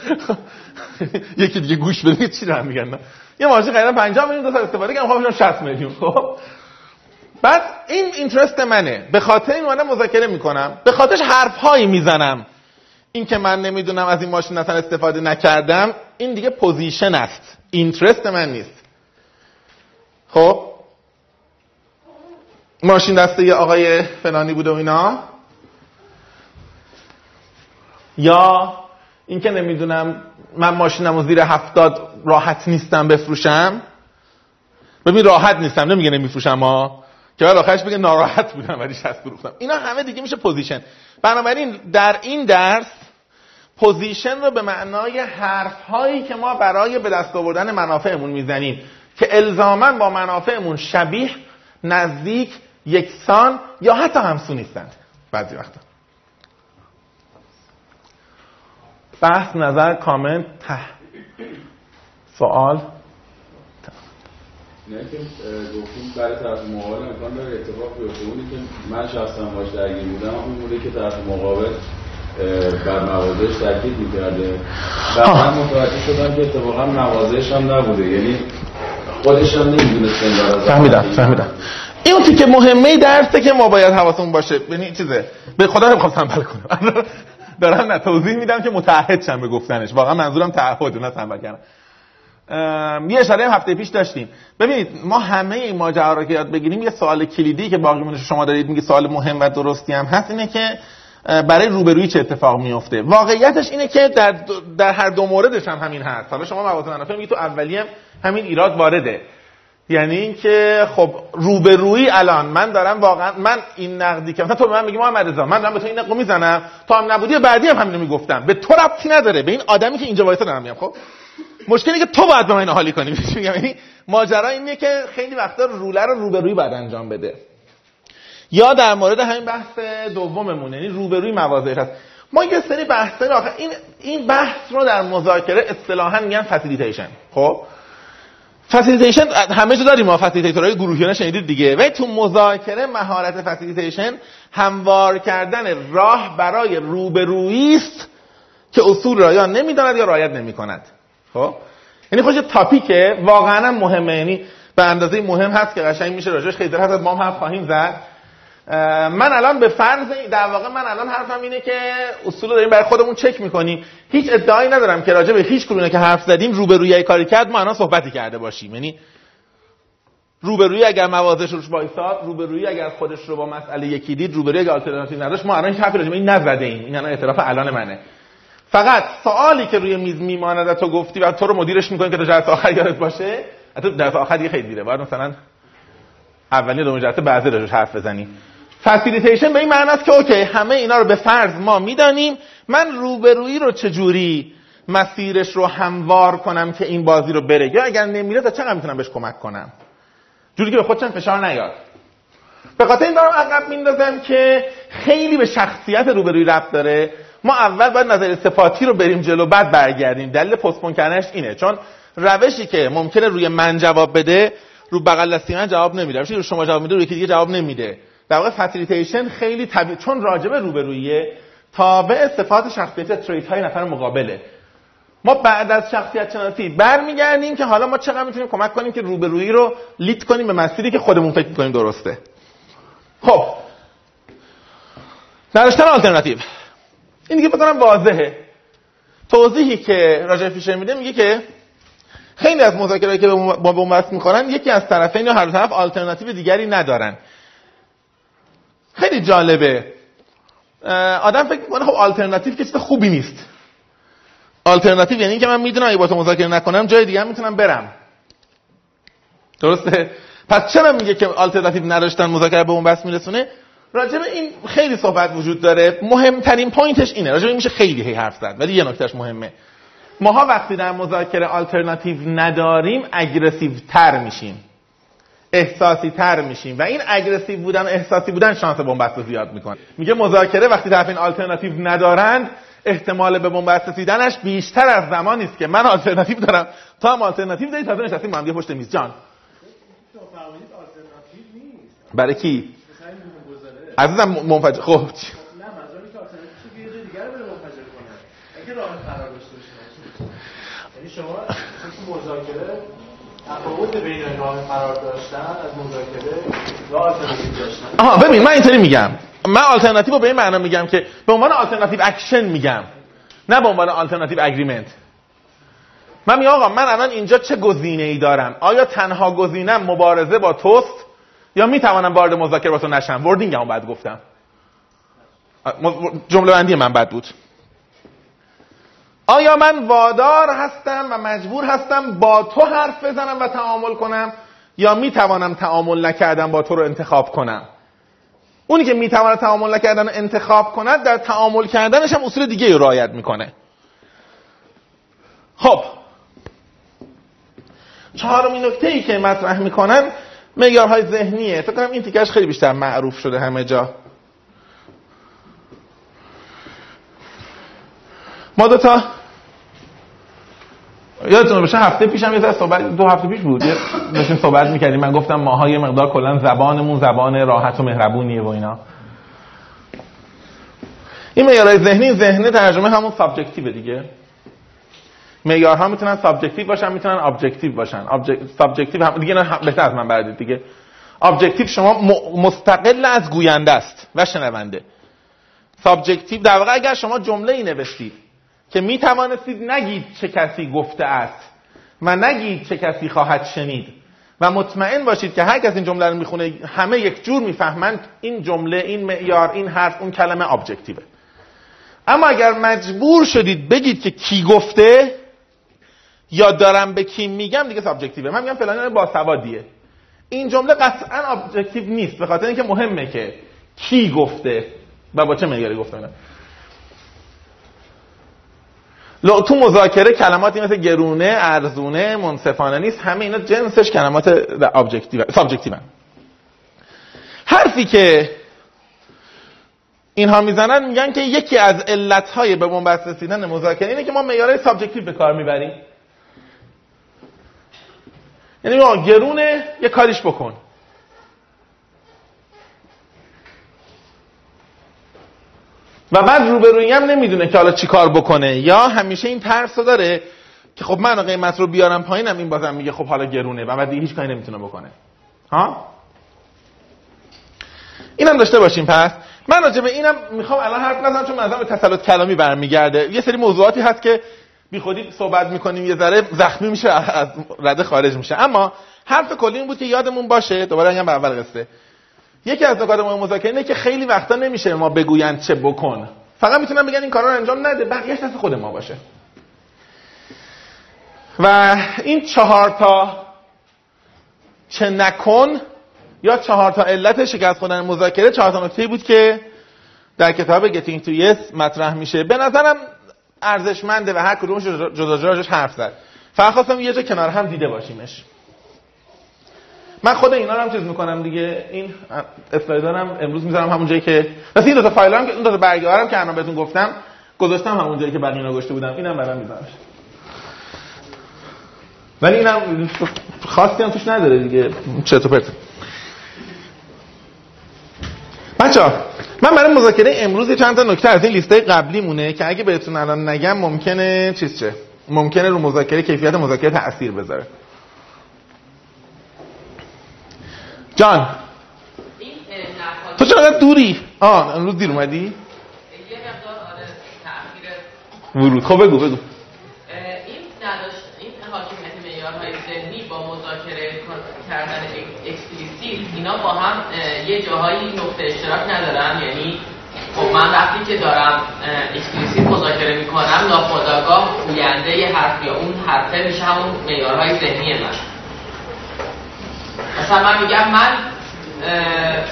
[laughs] یکی دیگه گوش بده چی دارم میگن؟ یه ماشین خریدم 50 میلیون دو استفاده کردم خب 60 میلیون. خب؟ بعد این interest منه. به خاطر این من مذاکره می‌کنم. به خاطرش حرف هایی می‌زنم. این که من نمی‌دونم از این ماشین مثلا استفاده نکردم این دیگه position است. interest من نیست. خب؟ ماشین دست آقای فلانی بوده و اینا؟ یا اینکه نمی‌دونم من ماشینم و زیر هفتاد راحت نیستم بفروشم؟ ببین راحت نیستم نمیگه نمیفروشم ها. که بعد آخرش بگه ناراحت بودم ولی 60 فروختم اینا همه دیگه میشه position. بنابراین در این درس position رو به معنای حرف هایی که ما برای به دست آوردن منافعمون می‌زنیم که الزاما با منافعمون شبیه نزدیک یکسان یا حتی همسو نیستند بعضی وقتا. بحث نظر کامنت ته. سوال. نه که گفتیم برای طرف مقابل امکان داره اتفاق بیفته. اونی که من شخصا باش درگیر بودم اون بوده که طرف مقابل بر موازهش تاکید می‌کرده. و من متوجه شدم که اتفاقا موازهش هم نبوده. یعنی خودش هم نمی‌دونست فهمیدم فهمیدم. این اون که مهمه درسته که ما باید حواسمون باشه. یعنی چیزه؟ به خدا نمی‌خوام تنبل کنم. [laughs] دارم نه توضیح میدم که متعهد شم به گفتنش. واقعا منظورم تعهد نه تنبل کردن. یه اشاره هفته پیش داشتیم. ببینید ما همه این ماجرا رو که یاد بگیریم یه سوال کلیدی که باقی مونده شما دارید میگه سوال مهم و درستی هم هست اینه که برای روبرویی چه اتفاق میفته واقعیتش اینه که در, در هر دو موردش هم همین هست. حالا شما موازه منافع میگی تو اولی هم همین ایراد وارده. یعنی اینکه خب روبرویی الان من دارم واقعا من این نقدی که مثلا تو من میگی محمد رضا من دارم به تو این نقدو می‌زنم تو هم نبودی بعدی هم همینو می‌گفتم. به تو ربطی نداره به این آدمی که اینجا وایسا دارم میگم خب؟ مشکلی که تو باید به من حالی کنی. [laughs] میگم یعنی ماجرا اینه که خیلی وقتا روله رو روبرویی باید انجام بده. یا در مورد همین بحث دوممون یعنی روبروی مواضعش هست. ما یه سری بحث آخه این این بحث رو در مذاکره اصطلاحا میگن facilitation خب؟ facilitation همه جا داریم ما facilitator های گروهی اینا شنیدید دیگه. و تو مذاکره مهارت facilitation هموار کردن راه برای روبرویی است که اصول را یا نمی‌داند یا رعایت نمی‌کند. خب؟ یعنی خوش topic ه واقعا هم مهمه. یعنی به اندازه مهم هست که قشنگ میشه راجعش خیلی هست ما هم خواهیم زد. من الان به فرض در واقع من الان حرفم اینه که اصول داریم برای خودمون چک می‌کنیم. هیچ ادعایی ندارم که راجع به هیچ کدوم که حرف زدیم روبرویی کاری کرد ما الان صحبتی کرده باشیم. یعنی روبرویی اگر موازش روش وایساد روبرویی اگر خودش رو با مسئله یکی دید روبرویی اگر آلترناتیو نداشت ما الان هیچ حرفی راجع به این نزده ایم. این الان اعتراف الان منه. فقط سوالی که روی میز میماند تو گفتی و تو رو مدیرش می‌کنیم که تا جلسه آخر یادت باشه. حتی جلسه آخر دیگه خیلی دیره باید مثلا اولی دوم جلسه بعضی راجبش حرف بزنیم facilitation به این معنی است که okay همه اینا رو به فرض ما می‌دانیم. من روبرویی رو چجوری مسیرش رو هموار کنم که این بازی رو بره؟ یا اگر نمیره تا چقدر می‌تونم بهش کمک کنم؟ جوری که به خودشم فشار نیاد. به خاطر این دارم عقب میندازم که خیلی به شخصیت روبروی ربط داره. ما اول باید نظر صفاتی رو بریم جلو بعد برگردیم. دلیل postpone کردنش اینه. چون روشی که ممکنه روی من جواب بده رو بغل دستی من جواب نمیده. روشی که رو شما جواب میده روی یکی دیگه جواب نمیده. در واقع facilitation خیلی طبیعی چون راجبه روبرویه تابع صفات شخصیت trait های نفر مقابله. ما بعد از شخصیت شناسی برمیگردیم که حالا ما چقدر می‌تونیم کمک کنیم که روبرویی رو lead کنیم به مسیری که خودمون فکر می‌کنیم درسته. خب. نداشتن آلترناتیو این دیگه بکنم واضحه. توضیحی که راجع فیشر میده میگه که خیلی از مذاکرهایی که با بنبست می‌کنن یکی از طرفین یا هر طرف آلترناتیو دیگری ندارن. خیلی جالبه. آدم فکر می‌کنه خب آلترناتیو که خوبی نیست. آلترناتیو یعنی اینکه من می‌دونم اگه با تو مذاکره نکنم جای دیگه می‌تونم برم. درسته؟ پس چرا میگه که آلترناتیو نداشتن مذاکره به اون بس میرسونه؟ راجع به این خیلی صحبت وجود داره. مهمترین point ش اینه. راجع به این میشه خیلی هی حرف زد ولی یه نکتهش مهمه. ماها وقتی در مذاکره آلترناتیو نداریم aggressive تر میشیم. احساسی تر میشیم. و این aggressive بودن و احساسی بودن شانس بنبست رو زیاد می‌کنه. میگه مذاکره وقتی طرفین آلترناتیو ندارند احتمال به بنبست رسیدنش بیشتر از زمانی است که من آلترناتیو دارم. تا هم آلترناتیو داری تازه نشستیم با هم پشت میز. جان. برای کی؟ عزیزم منفجر خب. نه شما مذاکره تفاوت فرار داشتن از مذاکره آها ببین من اینطوری میگم. من آلترناتیو به این معنا میگم که به عنوان alternative action میگم نه به عنوان alternative agreement. من میگم آقا من الان اینجا چه گزینه ای دارم؟ آیا تنها گزینم مبارزه با توست یا می‌توانم وارد مذاکره با تو نشم؟ وردینگ هم بعد گفتم. جمله بندی من بد بود. آیا من وادار هستم و مجبور هستم با تو حرف بزنم و تعامل کنم؟ یا می‌توانم تعامل نکردن با تو رو انتخاب کنم؟ اونی که می‌تواند تعامل نکردن انتخاب کند در تعامل کردنش هم اصول دیگه رو رعایت می‌کنه. خب. چهارمین نکته ای که مطرح می‌کنن معیارهای ذهنیه. فکر کنم این تیکش خیلی بیشتر معروف شده همه جا. ما دو تا یادتون باشه هفته پیشم یه صحبت دو هفته پیش بود. داشتیم صحبت می‌کردیم. من گفتم ماها یه مقدار کلا زبانمون زبان راحت و مهربونیه و اینا. این معیارهای ذهنی ذهنی ترجمه همون subjective دیگه. معیارها می‌تونن subjective باشن می‌تونن objective باشن. subjective هم دیگه بهتر از من بلدید دیگه. objective شما مستقل از گوینده است و شنونده. subjective در واقع اگر شما جمله ای نوشتید که می توانستید نگید چه کسی گفته است و نگید چه کسی خواهد شنید. و مطمئن باشید که هر کس این جمله رو می‌خونه همه یک جور می‌فهمند این جمله این معیار این حرف اون کلمه objective ه اما اگر مجبور شدید بگید که کی گفته یا دارم به کی میگم دیگه subjective ه من میگم فلان با سوادیه. این جمله قطعا objective نیست به خاطر اینکه مهمه که کی گفته و با چه معیاری گفته تو مذاکره کلماتی مثل گرونه، ارزونه، منصفانه نیست همه اینا جنسش کلمات objective subjective حرفی که اینها می‌زنن میگن که یکی از علتهای به بنبست رسیدن مذاکره اینه که ما معیارهای سابجکتیو به کار می‌بریم. یعنی گرونه یه کاریش بکن. و بعد روبرویی هم نمی‌دونه که حالا چی کار بکنه. یا همیشه این ترس داره که خب من قیمت رو بیارم پایینم این بازم میگه خب حالا گرونه و بعد هیچ کاری نمی‌تونه بکنه. ها؟ اینم داشته باشیم. پس من راجع به اینم می‌خوام الان حرف نزنم چون منظرم به تسلط کلامی برمیگرده. یه سری موضوعاتی هست که بی خودی صحبت می‌کنیم یه ذره زخمی میشه از رده خارج میشه. اما حرف کلی این بود که یادمون باشه دوباره به اول قصه. یکی از نکات مهم مذاکره اینه که خیلی وقتا نمیشه ما بگویند چه بکن. فقط می‌تونن بگن این کارا رو انجام نده بقیه‌اش دست خود ما باشه. و این چهار تا چه نکن یا چهار تا علت شکست خوردن مذاکره چهار تا نکته بود که در کتاب Getting to Yes مطرح میشه. به نظرم ارزشمنده و هر کدومش جدا حرف زد. فقط خواستم یه جا کنار هم دیده باشیمش. من خود اینا رو هم چیز می‌کنم دیگه. این اسلایدارم امروز می‌ذارم همون جایی که مثلا این دو تا فایل هم که این دو تا که الان بهتون گفتم گذاشتم همون جایی که بقیه اینا گشته بودم اینم برام می‌ذارم. ولی اینم خاصی هم توش نداره دیگه. چطور پرت. بچا من برای مذاکره امروز چند تا نکته از این لیسته قبلی مونه که اگه بهتون الان نگم ممکنه چیز چه ممکنه رو مذاکره کیفیت مذاکره تاثیر بذاره. جان تو چرا دوری؟ آه امروز دیر اومدی؟ ورود خب بگو بگو این نداشت این حاکمیت معیارهای ذهنی با مذاکره کردن explicit اینا با هم یه جاهایی نقطه اشتراک ندارن یعنی خب من وقتی که دارم explicit مذاکره می‌کنم ناخودآگاه گوینده حرف یا اون حرفه میشه همون معیارهای ذهنی من مثلا من میگم من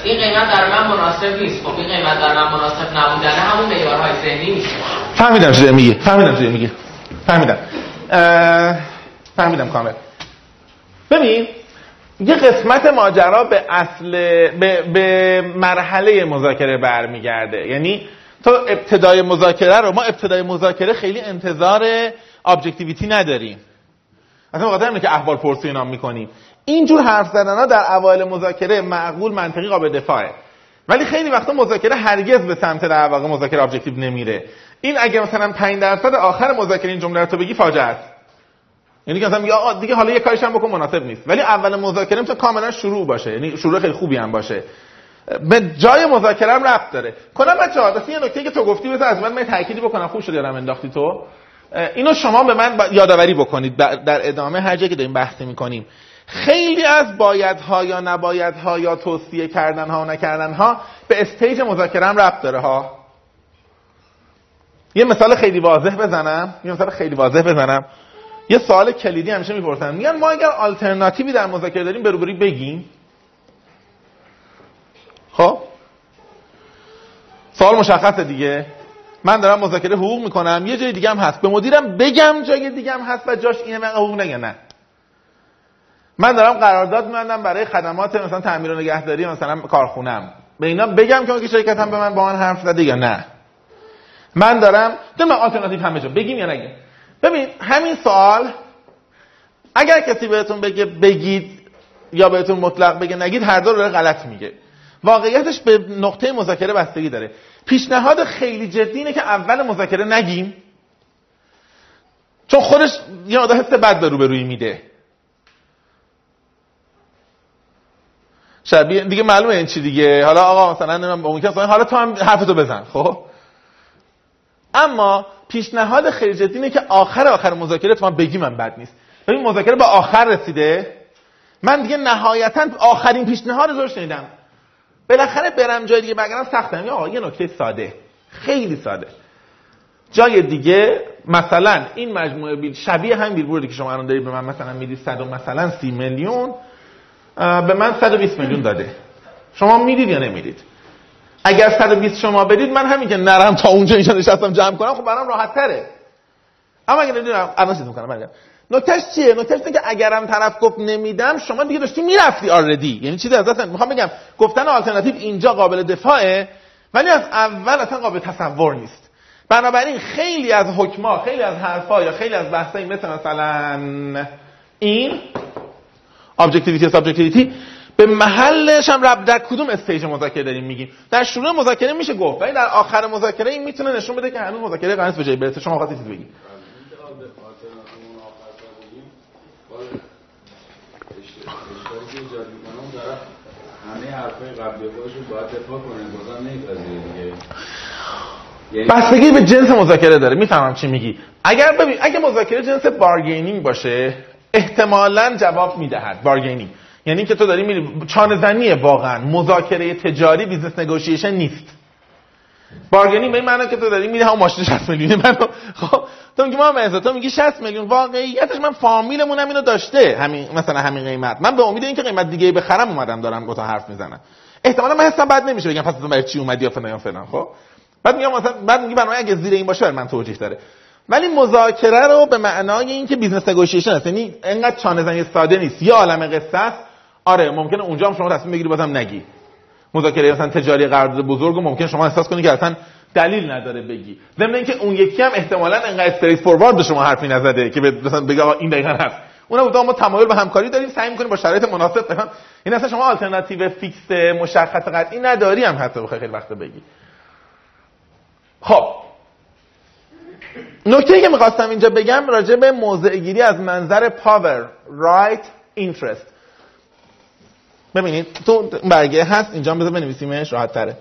این قیمت در من مناسب نیست. خب این قیمت در من مناسب نبودن همون معیارهای ذهنی میشه. فهمیدم چیزی میگه فهمیدم چیزی میگه فهمیدم. فهمیدم کامل. ببین یه قسمت ماجرا به اصل به, به مرحله مذاکره برمیگرده. یعنی تو ابتدای مذاکره رو ما ابتدای مذاکره خیلی انتظار ابجکتیویتی نداریم. اصلا بخاطر که احوال پرسی نام می‌کنیم. اینجور حرف زدن ها در اوایل مذاکره معقول منطقی قابل دفاعه. ولی خیلی وقتا مذاکره هرگز به سمت در واقع مذاکره objective نمیره. این اگه مثلا 5 درصد آخر مذاکره این جمله رو تو بگی فاجعه است. یعنی که مثلا میگه دیگه حالا یه کارش هم بکن مناسب نیست. ولی اول مذاکره می‌تونه کاملا شروع باشه. یعنی شروع خیلی خوبی هم باشه. به جای مذاکره هم ربط داره. کنم بچه‌ها دست یه نکته که تو گفتی بذار از من من تأکیدی بکنم. خوب شد یادم انداختی تو. اینو شما به من یادآوری بکنید. در ادامه هر جایی که داریم بحث می‌کنیم. خیلی از بایدها یا نبایدها یا توصیه کردنها و نکردنها به استیج مذاکره هم ربط داره ها. یه مثال خیلی واضح بزنم. یه مثال خیلی واضح بزنم. یه سوال کلیدی همیشه می‌پرسن. میگن ما اگر آلترناتیوی در مذاکره داریم بروبری بگیم. خب؟ سوال مشخصه دیگه. من دارم مذاکره حقوق می‌کنم. یه جای دیگه هم هست. به مدیرم بگم جای دیگه هم هست و جاش اینه من حقوق نگه نه. من دارم قرارداد میبندم برای خدمات مثلا تعمیر و نگهداری مثلا کارخونم به اینا بگم که اون شرکت هم به من با من حرف زده یا نه. من دارم تو من آلترناتیو همه جا بگیم یا نگیم. ببین همین سوال اگر کسی بهتون بگه بگید یا بهتون مطلق بگه نگید هر دو رو غلط میگه. واقعیتش به نقطه مذاکره بستگی داره. پیشنهاد خیلی جدی اینه که اول مذاکره نگیم. چون خودش یه آده حس بد به روبرویی میده. شبیه دیگه معلومه این چی دیگه. حالا آقا مثلا ممکن حالا تو هم حرفتو بزن خب؟ اما پیشنهاد خیلی جدی اینه که آخر آخر مذاکره تو من بگی من بد نیست. ببین مذاکره به آخر رسیده. من دیگه نهایتا آخرین پیشنهاد رو شنیدم. بالاخره برم جای دیگه بگرم سخته. یا یه نکته ساده. خیلی ساده. جای دیگه مثلا این مجموعه بیل شبیه همین بیلبوردی که شما الان دارید به من مثلا می‌دید 100 مثلا 30 میلیون. به من 120 میلیون داده. شما می‌دید یا نمی‌دید؟ اگر 120 شما بدید من همین که نرم تا اونجا اینجا نشستم جمع کنم خب برام راحت تره اما اگه نمی‌دونم الان چیز می‌کنم برگرد نکتهش چیه؟ اینه که اگرم طرف گفت نمیدم شما دیگه داشتی می‌رفتی آردی یعنی چیزی ازت می‌خوام بگم گفتن آلترناتیو اینجا قابل دفاعه ولی از اول اصلا قابل تصور نیست. بنابراین خیلی از حکما خیلی از حرفا یا خیلی از بحثایی مثل مثلا این objectivity subjectivity به محلش هم ربط داره کدوم stage مذاکره داریم میگیم؟ در شروع مذاکره میشه گفت. ولی در آخر مذاکره این می‌تونه نشون بده که هنوز مذاکره قراره به جایی برسه. شما خواستید چیزی بگید. همه بستگی به جنس مذاکره داره. می‌فهمم چی میگی. اگر ببین اگه مذاکره جنس bargaining باشه احتمالا جواب می‌دهد. bargaining یعنی که تو داری میری چانه زنیه واقعا. مذاکره تجاری business negotiation نیست. bargaining به این معنی که تو داری میری هم ماشین 60 میلیون من خب تو میگی ما تو میگی 60 میلیون. واقعیتش من فامیلمون هم اینو داشته. همین مثلا همین قیمت. من به امید اینکه قیمت دیگه بخرم اومدم دارم گفت حرف می‌زنم. احتمالا من حسم بد نمیشه بگم پس تو برای چی اومدی یا فلان خب؟ بعد میگم مثلا بعد میگی برنامه اگه زیر این باشه من توجیه داره. ولی مذاکره رو به معنای اینکه business negotiation است. یعنی انقدر چانه زنی ساده نیست. یا عالم قصه است. آره ممکنه اونجا هم شما تصمیم بگیری بازم نگی. مذاکره مثلا تجاری قرارداد بزرگ ممکن شما احساس کنی که اصلا دلیل نداره بگی. ضمن اینکه اون یکی هم احتمالاً انقدر straightforward به شما حرفی نزده که مثلا بگه این دقیقاً هست. اونم گفت ما تمایل به همکاری داریم سعی می‌کنیم با شرایط مناسب بهم این اصلا شما آلترناتیو fix مشخص قطعی نداری هم حتی. بخوای خیلی وقت بگی. خب نکته که می‌خواستم اینجا بگم راجع به موضع گیری از منظر power right interest ببینید تو برگه هست اینجا بذار بنویسیمش راحت تره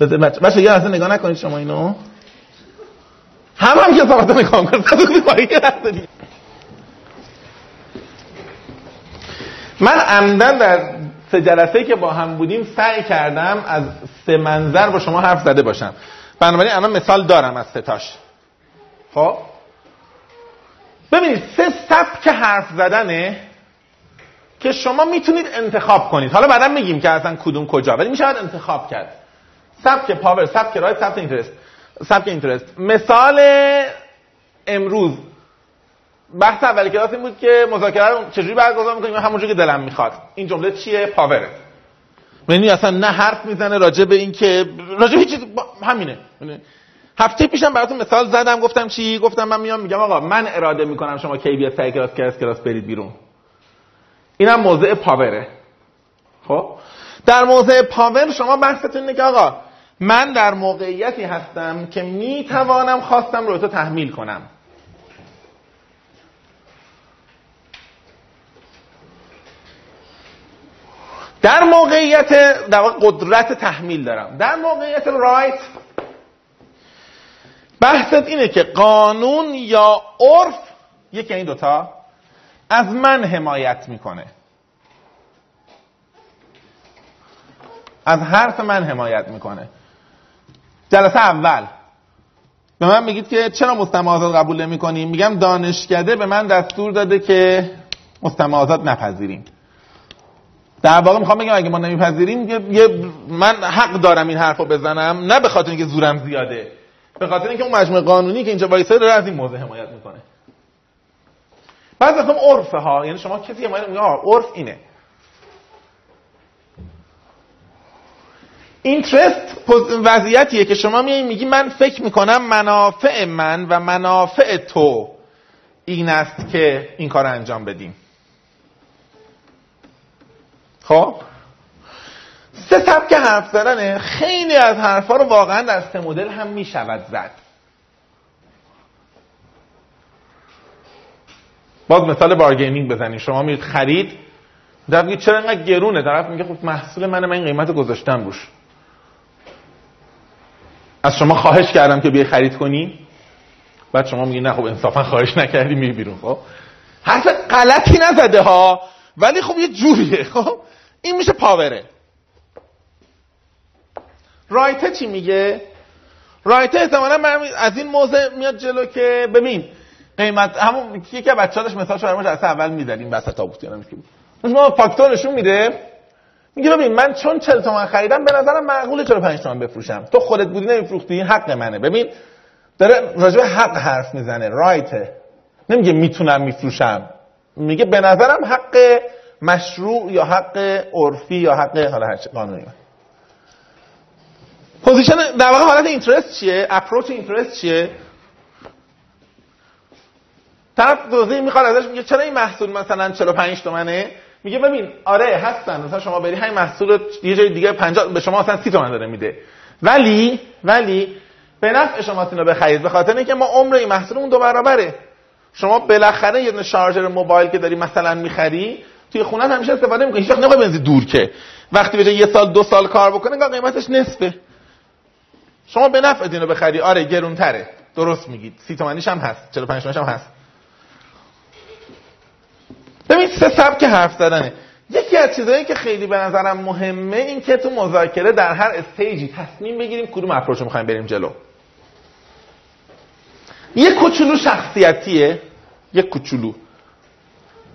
بذار بچه بچه یه اصلا نگاه نکنید شما اینو. هم هم که صحبت نگاه کنید من عمدن در سه جلسه که با هم بودیم سعی کردم از سه منظر با شما حرف زده باشم. بنابراین الان مثال دارم از ستاش خب؟ ببینید سه سبک حرف زدنه که شما می‌تونید انتخاب کنید. حالا بعدا میگیم که اصلا کدوم کجا ولی میشه انتخاب کرد. سبک power سبک right سبک interest. سبک interest. مثال امروز بحث اول کلاس این بود که مذاکره رو چجوری برگزار می‌کنیم؟ همونجوری که دلم می‌خواد. این جمله چیه؟ power ه. یعنی اصلا نه حرف می‌زنه راجع به این که راجع به چیز همینه. یعنی هفته پیشم براتون مثال زدم گفتم چی؟ گفتم من میام میگم آقا من اراده می‌کنم شما کی بیاد سعی کلاس کلاس کلاس برید بیرون. اینم موضع power ه. خب؟ در موضع پاور شما بحثتون اینه که آقا من در موقعیتی هستم که می‌توانم خواستم رو تو تحمیل کنم. در موقعیت در قدرت تحمیل دارم. در موقعیت رایت بحثت اینه که قانون یا عرف یکی این دوتا از من حمایت می‌کنه. از حرف من حمایت می‌کنه. جلسه اول. به من میگید که چرا مستمع آزاد قبول نمی کنیم میگم دانشکده به من دستور داده که مستمع آزاد نپذیریم. در واقع می‌خوام بگم اگه ما نمیپذیریم یه, من حق دارم این حرفو بزنم نه به خاطر اینکه زورم زیاده به خاطر اینکه اون مجموعه قانونی که اینجا وایساده داره از این موضوع حمایت می‌کنه. بعضی وقتا عرفه ها یعنی شما کسی حمایت میگه عرف اینه. اینترست وضعیتیه که شما میای میگی من فکر می‌کنم منافع من و منافع تو این است که این کار انجام بدیم. خب؟ سه سبک حرف زدنه. خیلی از حرفا رو واقعا در سه مدل هم می‌شود زد. باز مثال بارگینینگ بزنید شما میرید خرید در میگه چرا اینقدر گرونه؟ طرف میگه خب محصول من من این قیمت گذاشتم روش. از شما خواهش کردم که بیای خرید کنی. بعد شما میگی نه خب انصافا خواهش نکردی میری بیرون خب؟ حرف غلطی نزده ها. ولی خب یه جوریه خب؟ این میشه پاوره. رایته چی میگه؟ رایته احتمالا از این موضع میاد جلو که ببین قیمت همون یکی که بچه‌ها داشت مثال شما از اول وسط تابوت یادم که ما فاکتور نشون میده میگه ببین من چون 40 تومن خریدم به نظرم معقوله 45 تومن بفروشم. تو خودت بودی نمیفروختی حق منه. ببین داره راجع حق حرف می‌زنه رایته نمیگه می‌تونم میفروشم. میگه به نظرم حق مشروع یا حق عرفی یا حق حالا هر قانونی position در واقع حالت interest چیه؟ approach interest چیه؟ طرف توضیح می‌خواد ازش میگه چرا این محصول مثلا 45 تومنه؟ میگه ببین آره هستن مثلا شما بری همین محصول یه جای دیگه 50 به شما مثلا 30 تومن داره میده. ولی ولی به نفع شما اینو بخرید به خاطر اینکه ما عمر این محصول اون دو برابره. شما بالاخره یه شارژر موبایل که داری مثلا می‌خری توی خونه همیشه استفاده می‌کنی. هیچ وقت نمی‌خوای بندازی دور که. وقتی بشه یه سال دو سال کار بکنه که قیمتش نصفه. شما به نفع اینو بخری. آره گرونتره. درست میگید. سی تومنیش هم هست. 45 تومنیش هم هست. ببین سه سبک حرف زدنه. یکی از چیزهایی که خیلی به نظرم مهمه این که تو مذاکره در هر استیجی تصمیم بگیریم کدوم اپروچ رو می‌خوایم بریم جلو. یه کوچولو شخصیتیه. یه کوچولو.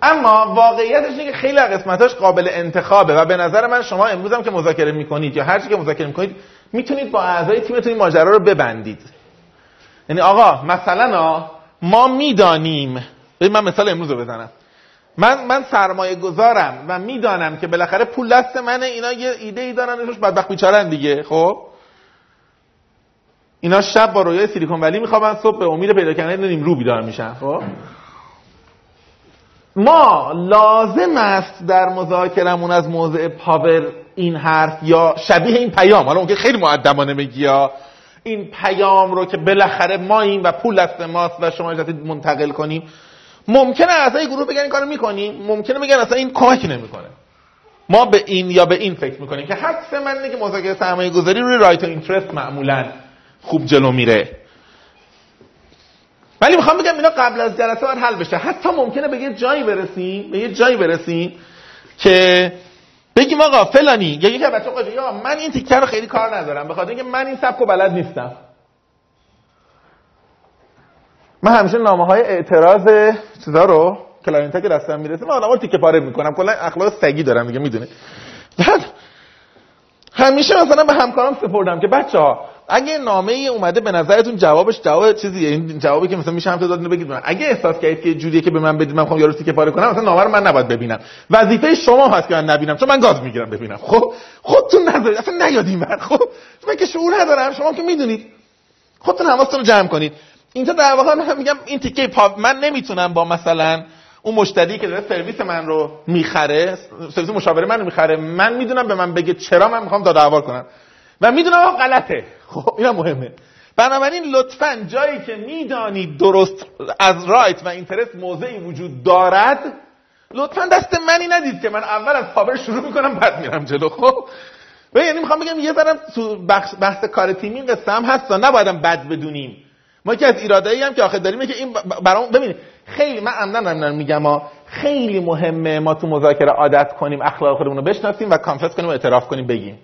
اما واقعیتش اینه که خیلی قسمتاش قابل انتخابه و به نظر من شما امروز هم که مذاکره می‌کنید یا هر چی که مذاکره می‌کنید می‌تونید با اعضای تیمتون ماجرا رو ببندید. یعنی آقا مثلا ما می‌دانیم. من مثال امروز رو بزنم. من من سرمایه گذارم و می‌دانم که بالاخره پول دست منه اینا یه ایده ای دارن روش بدبخت بیچارن دیگه خب؟ اینا شب با رویای سیلیکون ولی میخوابن صبح به امید پیدا کردن نیم رو بیدار میشن. خب؟ ما لازم است در مذاکرمون از موضع پاور این حرف یا شبیه این پیام حالا اون که خیلی معدمانه میگی یا این پیام رو که بالاخره ما این و پول دست ماست و شما اجازه منتقل کنیم. ممکنه اعضای گروه بگن این کارو می‌کنیم ممکنه بگن اصلا این کمکی نمی‌کنه. ما به این یا به این فکر می‌کنیم که حدس من اینه که مذاکره سرمایه گذاری روی رایت اینترست معمولا. خوب جلو میره. ولی می‌خوام بگم اینا قبل از جلسه باید حل بشه. حتی ممکنه به یه جایی برسیم به یه جایی برسیم که بگیم آقا فلانی یا یکی از بچه‌ها یا من این تیکه رو خیلی کار ندارم به خاطر اینکه من این سبکو بلد نیستم. من همیشه نامه های اعتراض چیزا رو client که دستم می‌رسه من آدمو تیکه پاره می‌کنم. کلا اخلاق سگی دارم دیگه می‌دونه بعد همیشه مثلا به همکارام سپردم که بچه ها اگه نامه ای اومده به نظرتون جوابش جواب چیزیه؟ این جوابی که مثلا میشه هم داد بگید من. اگه احساس کردید که جوریه که به من بدید من می‌خوام یارو تیکه پاره کنم مثلا نامه رو من نباید ببینم. وظیفه شما هست که من نبینم چون من گاز می‌گیرم ببینم. خب؟ خودتون نذارید. اصلا نیادین من. خب؟ من که شعور ندارم. شما که می‌دونید. خودتون حواستون رو جمع کنید. اینجا در واقع من میگم این تیکه پا من نمی‌تونم با مثلا اون مشتری که داره سرویس من رو می‌خره سرویس مشاوره من رو می‌خره من می‌دونم به من بگه چرا من می‌خوام دادآور کنم. و می‌دونم غلطه. خب اینا مهمه. بنابراین لطفا جایی که می‌دانید درست از رایت و اینترست موضعی وجود دارد لطفا دست منی ندید که من اول از پاور شروع می‌کنم بعد میرم جلو. خب؟ و یعنی می‌خوام بگم یه تو بحث, کار تیمی قصه هم هست نبایدم بد بدونیم. ما که از ایرادایی هم که آخه داریم که این برام ببینید خیلی من عمدن میگم ما خیلی مهمه ما تو مذاکره عادت کنیم اخلاق خودمون رو بشناسیم و کانفس کنیم و اعتراف کنیم بگیم.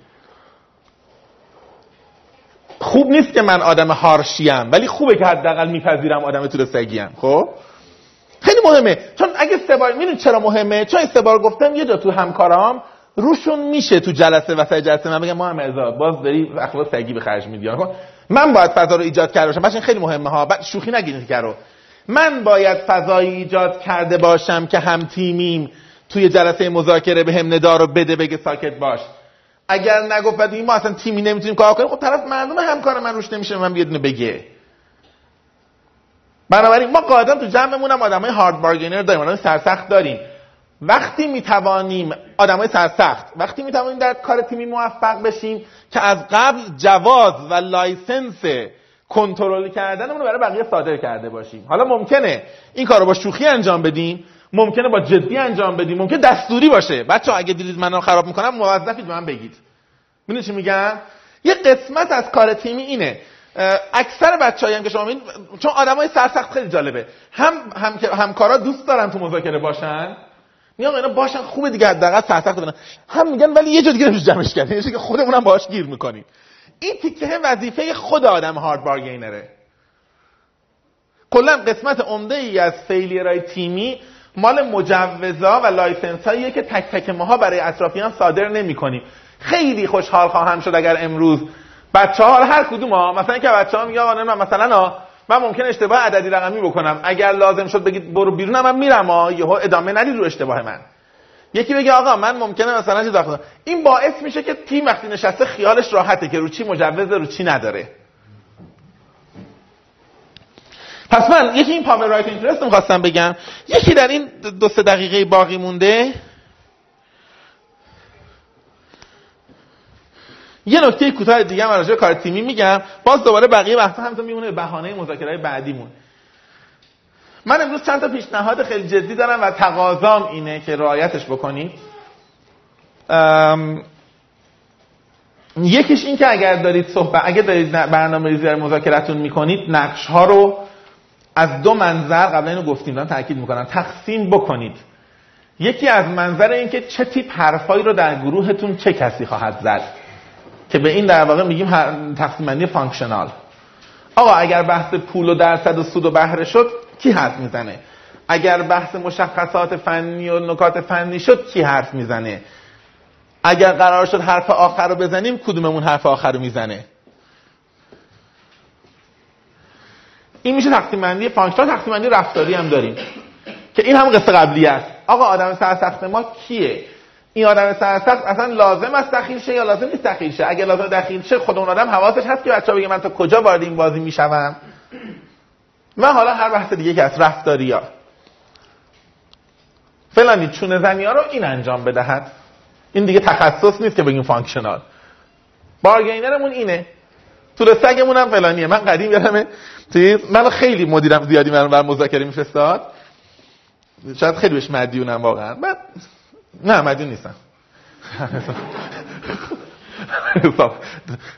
خوب نیست که من آدم هارشیم ولی خوبه که حداقل میپذیرم آدم طول سگیم خب؟ خیلی مهمه. چون اگه سه بار می‌دونید چرا مهمه؟ چون سه بار گفتم یه جا تو همکارام روشون میشه تو جلسه وسط جلسه. من بگم محمد ازاد باز داری اخلاق سگی به خرج میدی. خب؟ من باید فضا رو ایجاد کرده باشم. بچه خیلی مهمه ها. بعد شوخی نگیرید که رو. من باید فضایی ایجاد کرده باشم که هم تیمیم توی جلسه مذاکره به هم ندا رو بده بگه ساکت باش. اگر نگفت بعد ما اصلا تیمی نمی‌تونیم کار کنیم خب طرف معلومه همکار من روش نمیشه من بیاد بگه. بنابراین ما قاعدتا تو جمعمون هم آدمای hard bargainer داریم آدمای سرسخت داریم. وقتی می‌توانیم آدمای سرسخت وقتی می‌توانیم در کار تیمی موفق بشیم که از قبل جواز و license کنترل کردنمون رو برای بقیه صادر کرده باشیم. حالا ممکنه این کار رو با شوخی انجام بدیم ممکنه با جدی انجام بدیم ممکنه دستوری باشه. بچه اگه دیدید منو خراب می‌کنم موظفید من بگید. می‌دونی چی میگم؟ یه قسمت از کار تیمی اینه. اکثر بچه‌ای هم که شما می‌بینید چون آدمای سرسخت خیلی جالبه. هم هم همکارا دوست دارن تو مذاکره باشن. میگم اینا باشن خوبه دیگه حداقل سرسخت بدن هم میگن ولی یه جا دیگه نمیشه جمعش کرد. یعنی که خودمونم باهاش گیر می‌کنیم. این تیکه وظیفه خود آدم hard bargainer ه کلا قسمت عمده ای از failure های تیمی مال مجوزا و license هاییه که تک تک ماها برای اطرافیان صادر نمی کنیم خیلی خوشحال خواهم شد اگر امروز بچه ها هر کدوم ها مثلا که بچه ها میگه آقا مثلا ها من ممکن اشتباه عددی رقمی بکنم. اگر لازم شد بگید برو بیرون من میرم ها یهو ادامه ندید رو اشتباه من. یکی بگه آقا من ممکنه مثلا چیز این باعث میشه که تیم وقتی نشسته خیالش راحته که رو چی مجوز رو چی نداره. پس من یکی این پاور رایت اینترست می‌خواستم بگم. یکی در این دو سه دقیقه باقی مونده. یه نکته کوتاه دیگه من راجع کار تیمی میگم. باز دوباره بقیه وقتا هم میمونه بهانه مذاکره بعدیمون. من امروز چند تا پیشنهاد خیلی جدی دارم و تقاضام اینه که رعایتش بکنید یکیش این که اگر دارید صحبت اگر دارید برنامه ریزی مذاکرتون می‌کنید نقش ها رو از دو منظر قبلا اینو گفتیم دارم تاکید می‌کنم تقسیم بکنید. یکی از منظر این که چه تیپ حرفایی رو در گروهتون چه کسی خواهد زد؟ که به این در واقع میگیم تقسیم بندی functional. آقا اگر بحث پول و درصد و سود و بهره شد کی حرف می‌زنه؟ اگر بحث مشخصات فنی و نکات فنی شد کی حرف می‌زنه؟ اگر قرار شد حرف آخر رو بزنیم کدوممون حرف آخر رو می‌زنه؟ این میشه تقسیم بندی functional تقسیم بندی رفتاری هم داریم. که این هم قصه قبلی است. آقا آدم سرسخت ما کیه؟ این آدم سرسخت اصلا لازم است دخیل شه یا لازم نیست دخیل شه؟ اگه لازم دخیل شه خود اون آدم حواسش هست که بچه‌ها بگه من تا کجا وارد این بازی می‌شوم؟ من حالا هر بحث دیگه که از رفتاری ها فلانی چونه زنی رو این انجام بدهد. این دیگه تخصص نیست که بگیم functional. بارگینرمون اینه. طول سگمون هم فلانیه. من قدیم یادمه. چیز من خیلی مدیرم زیادی من بر مذاکره میفرستاد. شاید خیلی بهش مدیونم واقعا. من نه مدیون نیستم.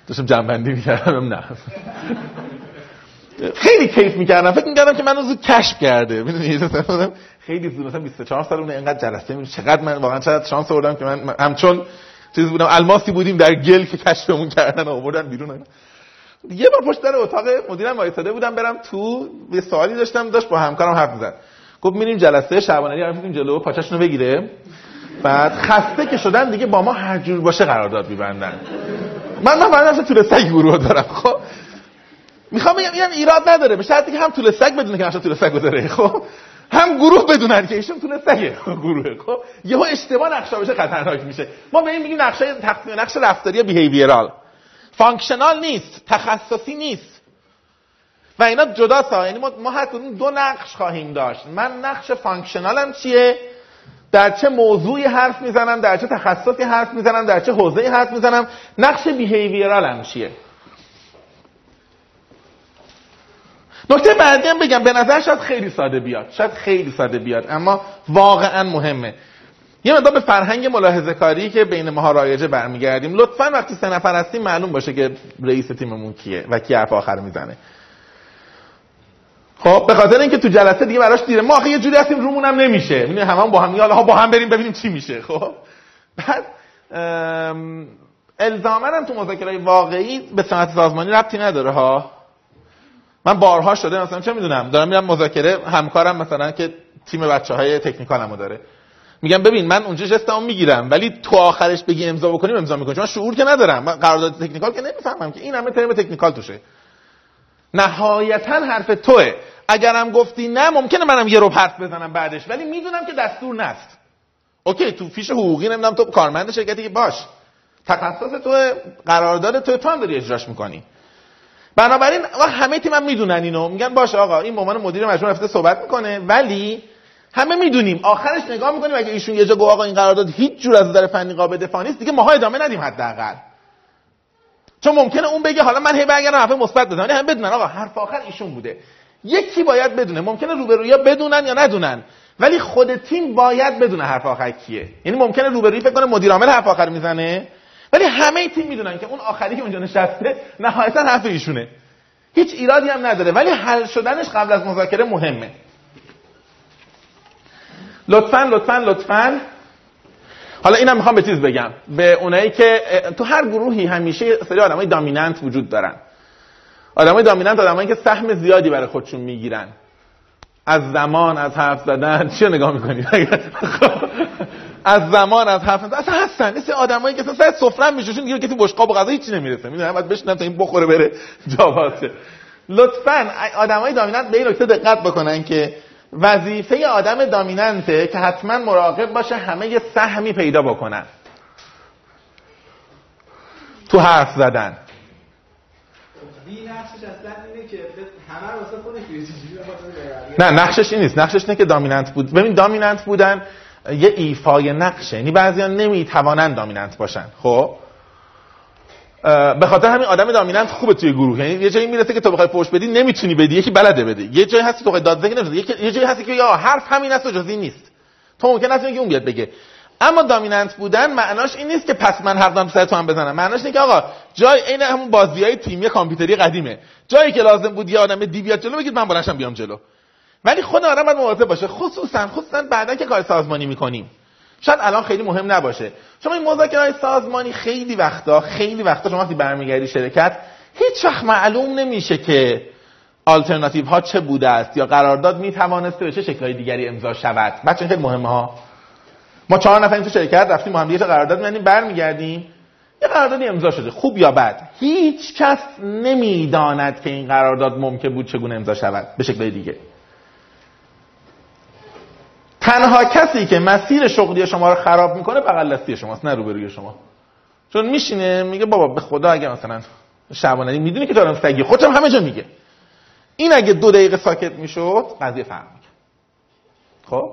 داشتم جنبندی می‌کردم. نه. خیلی کیف می‌کردم. فکر می‌کردم که منو زود کشف کرده. می‌دونی؟ خیلی زود. مثلا 24 سال اون اینقدر جلسه می چقدر من واقعا چقدر شانس آوردم که من همچون چیز بودم. الماسی بودیم در گل که کشفمون کردن آوردن بیرون. یه بار پشت در اتاق مدیرم وایساده بودم برم تو یه سوالی داشتم داشت با همکارم حرف می‌زد. گفت میریم جلسه شعبانری رفتیم جلو پاچشونو بگیره. بعد خسته که شدن دیگه با ما هر جور باشه قرارداد میبندن. من من بعد طول سگ گروه دارم خب؟ می‌خوام بگم این ایراد نداره. به شرطی که هم طول سگ بدونه که نقشه طول سگ داره خب؟ هم گروه بدونن که ایشون طول سگه گروه خب؟ یهو اشتباه نقشه بشه خطرناک میشه. ما به این میگیم نقشه تقسیم نقش رفتاری behavioral functional نیست تخصصی نیست. و اینا جدا سا یعنی ما, ما هر دو نقش خواهیم داشت. من نقش functional م چیه؟ در چه موضوعی حرف می‌زنم؟ در چه تخصصی حرف می‌زنم؟ در چه حوزه‌ای حرف می‌زنم؟ نقش behavioral م چیه؟ نکته بعدی هم بگم. به نظر شاید خیلی ساده بیاد. شاید خیلی ساده بیاد. اما واقعا مهمه. یه مقدار به فرهنگ ملاحظه کاری که بین ماها رایجه برمیگردیم. لطفا وقتی سه نفر هستیم معلوم باشه که رئیس تیممون کیه و کی حرف آخر می‌زنه. خب به خاطر اینکه تو جلسه دیگه براش دیره. ما آخه یه جوری هستیم رومون هم نمیشه. می‌دونی همون با هم حالا با هم بریم ببینیم چی میشه. خب؟ بعد الزاما هم تو مذاکره واقعی به سمت سازمانی ربطی نداره ها؟ من بارها شده مثلا چه می‌دونم دارم میرم مذاکره همکارم مثلا که تیم بچه های تکنیکالمو داره. میگم ببین من اونجا جستمو می‌گیرم ولی تو آخرش بگی امضا بکنیم امضا می‌کنم چون شعور که ندارم. من قرارداد تکنیکال که نمی‌فهمم که این همه ترم تکنیکال توشه. نهایتا حرف توه. اگرم گفتی نه ممکنه منم یه رو حرف بزنم بعدش ولی می‌دونم که دستور نست. اوکی تو فیش حقوقی نمی‌دونم تو کارمند شرکتی که باش. تخصص تو قرارداد تو تو داری اجراش می‌کنی. بنابراین همه تیم هم می‌دونن اینو. میگن باشه آقا این به عنوان مدیر مجموعه رفته صحبت می‌کنه ولی همه می‌دونیم. آخرش نگاه می‌کنیم اگه ایشون یه جا گفت آقا این قرارداد هیچ جور از نظر فنی قابل دفاع نیست. دیگه ماها ادامه ندیم حداقل. چون ممکنه اون بگه حالا من هی برگردم حرف مثبت بزنم. هم بدونن آقا حرف آخر ایشون بوده. یکی باید بدونه. ممکنه روبرویا بدونن یا ندونن. ولی خود تیم باید بدونه حرف آخر کیه. یعنی ممکنه روبروی فکر کنه مدیر عامل حرف آخر می‌زنه. ولی همه تیم می‌دونن که اون آخری که اونجا نشسته نهایتا حرف ایشونه. هیچ ایرادی هم نداره. ولی حل شدنش قبل از مذاکره مهمه. لطفا لطفا لطفا. حالا اینم می‌خوام به چیز بگم. به اونایی که تو هر گروهی همیشه سری آدمای دامیننت وجود دارن. آدمای دامیننت آدمایی که سهم زیادی برای خودشون می‌گیرن. از زمان از حرف زدن. چی نگاه می‌کنی؟ [laughs] از زمان از حرف زدن. اصلا هستن. مثل آدمایی که اصلا سفره میشوشون دیگه که تو بشقاب و غذا هیچی نمی‌رسه. می‌دونم بعد بشنم تا این بخوره بره [laughs] جا لطفا آدمای دامیننت به این نکته دقت بکنن که وظیفه آدم دامیننته که حتما مراقب باشه همه یه سهمی پیدا بکنن. تو حرف زدن. نه نقشش این نیست. نقشش اینه که دامیننت بود. ببین دامیننت بودن یه ایفای نقشه. یعنی بعضیا نمی‌توانند دامیننت باشن. خب؟ به خاطر همین آدم دامیننت خوبه توی گروه. یعنی یه جایی می‌رسه که تو بخوای فوش بدی نمی‌تونی بدی. یکی بلده بده. یه جایی هستی تو داد نمی‌تونی یه جایی هستی که یا حرف همین است و جزئی نیست. تو ممکن است که اون بیاد بگه. اما دامیننت بودن معناش این نیست که پس من حق دارم سر تو هم بزنم. معناش اینه که آقا جای عین همون بازیای تیمی کامپیوتری قدیمه. جایی که لازم بود یه آدم دی بیاد جلو بگید من بلنشم بیام جلو. ولی خود آدم باید مواظب باشه. خصوصا خصوصا بعدا که کار سازمانی می‌کنیم. شاید الان خیلی مهم نباشه. چون این مذاکره سازمانی خیلی وقتا خیلی وقتا شما وقتی برمیگردی شرکت هیچ وقت معلوم نمیشه که آلترناتیو ها چه بوده است یا قرارداد می توانسته به چه شکلهای دیگری امضا شود. بچه خیلی مهمه ها. ما چهار نفر تو شرکت رفتیم با هم دیگه قرارداد می‌بندیم برمیگردیم. یه قراردادی امضا شده. خوب یا بد؟ هیچ کس نمی‌داند که این قرارداد ممکن بود چگونه امضا شود به شکل دیگه. تنها کسی که مسیر شغلی شما رو خراب می‌کنه بغل دستی شماست نه روبروی شما. چون میشینه میگه بابا به خدا اگه مثلا شعبانی می‌دونی که دارم سگی. خودم همه جا میگه. این اگه دو دقیقه ساکت می‌شد قضیه فرق می‌کنه خب؟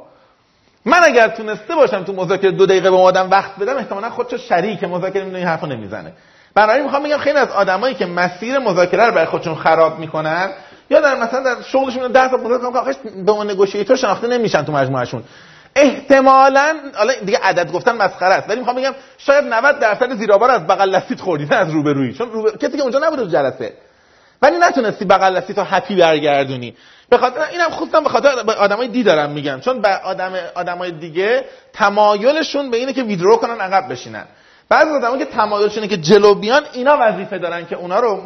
من اگر تونسته باشم تو مذاکره دو دقیقه به آدم وقت بدم احتمالاً خودشو شریک مذاکره می‌دونی این حرفو نمی‌زنه. بنابراین می‌خوام بگم خیلی از آدمایی که مسیر مذاکره رو برای خودشون خراب می‌کنن یا در مثلا در شغلشون 10 تا 15 تا آخرش به اون نگوشیتور شناخته نمیشن تو مجموعهشون. احتمالاً حالا دیگه عدد گفتن مسخره است ولی می‌خوام بگم شاید 90 درصد زیرابار از بغل دستیت خوردی نه از روبرویی. چون روبر... کسی که اونجا نبوده تو جلسه. ولی نتونستی بغل دستی هپی برگردونی. به خاطر اینم خودم به خاطر آدمای دی دارم میگم. چون به آدم آدمای دیگه تمایلشون به اینه که ویدرو کنن عقب بشینن. بعضی آدمایی که تمایلشونه که جلو بیان اینا وظیفه دارن که اونا رو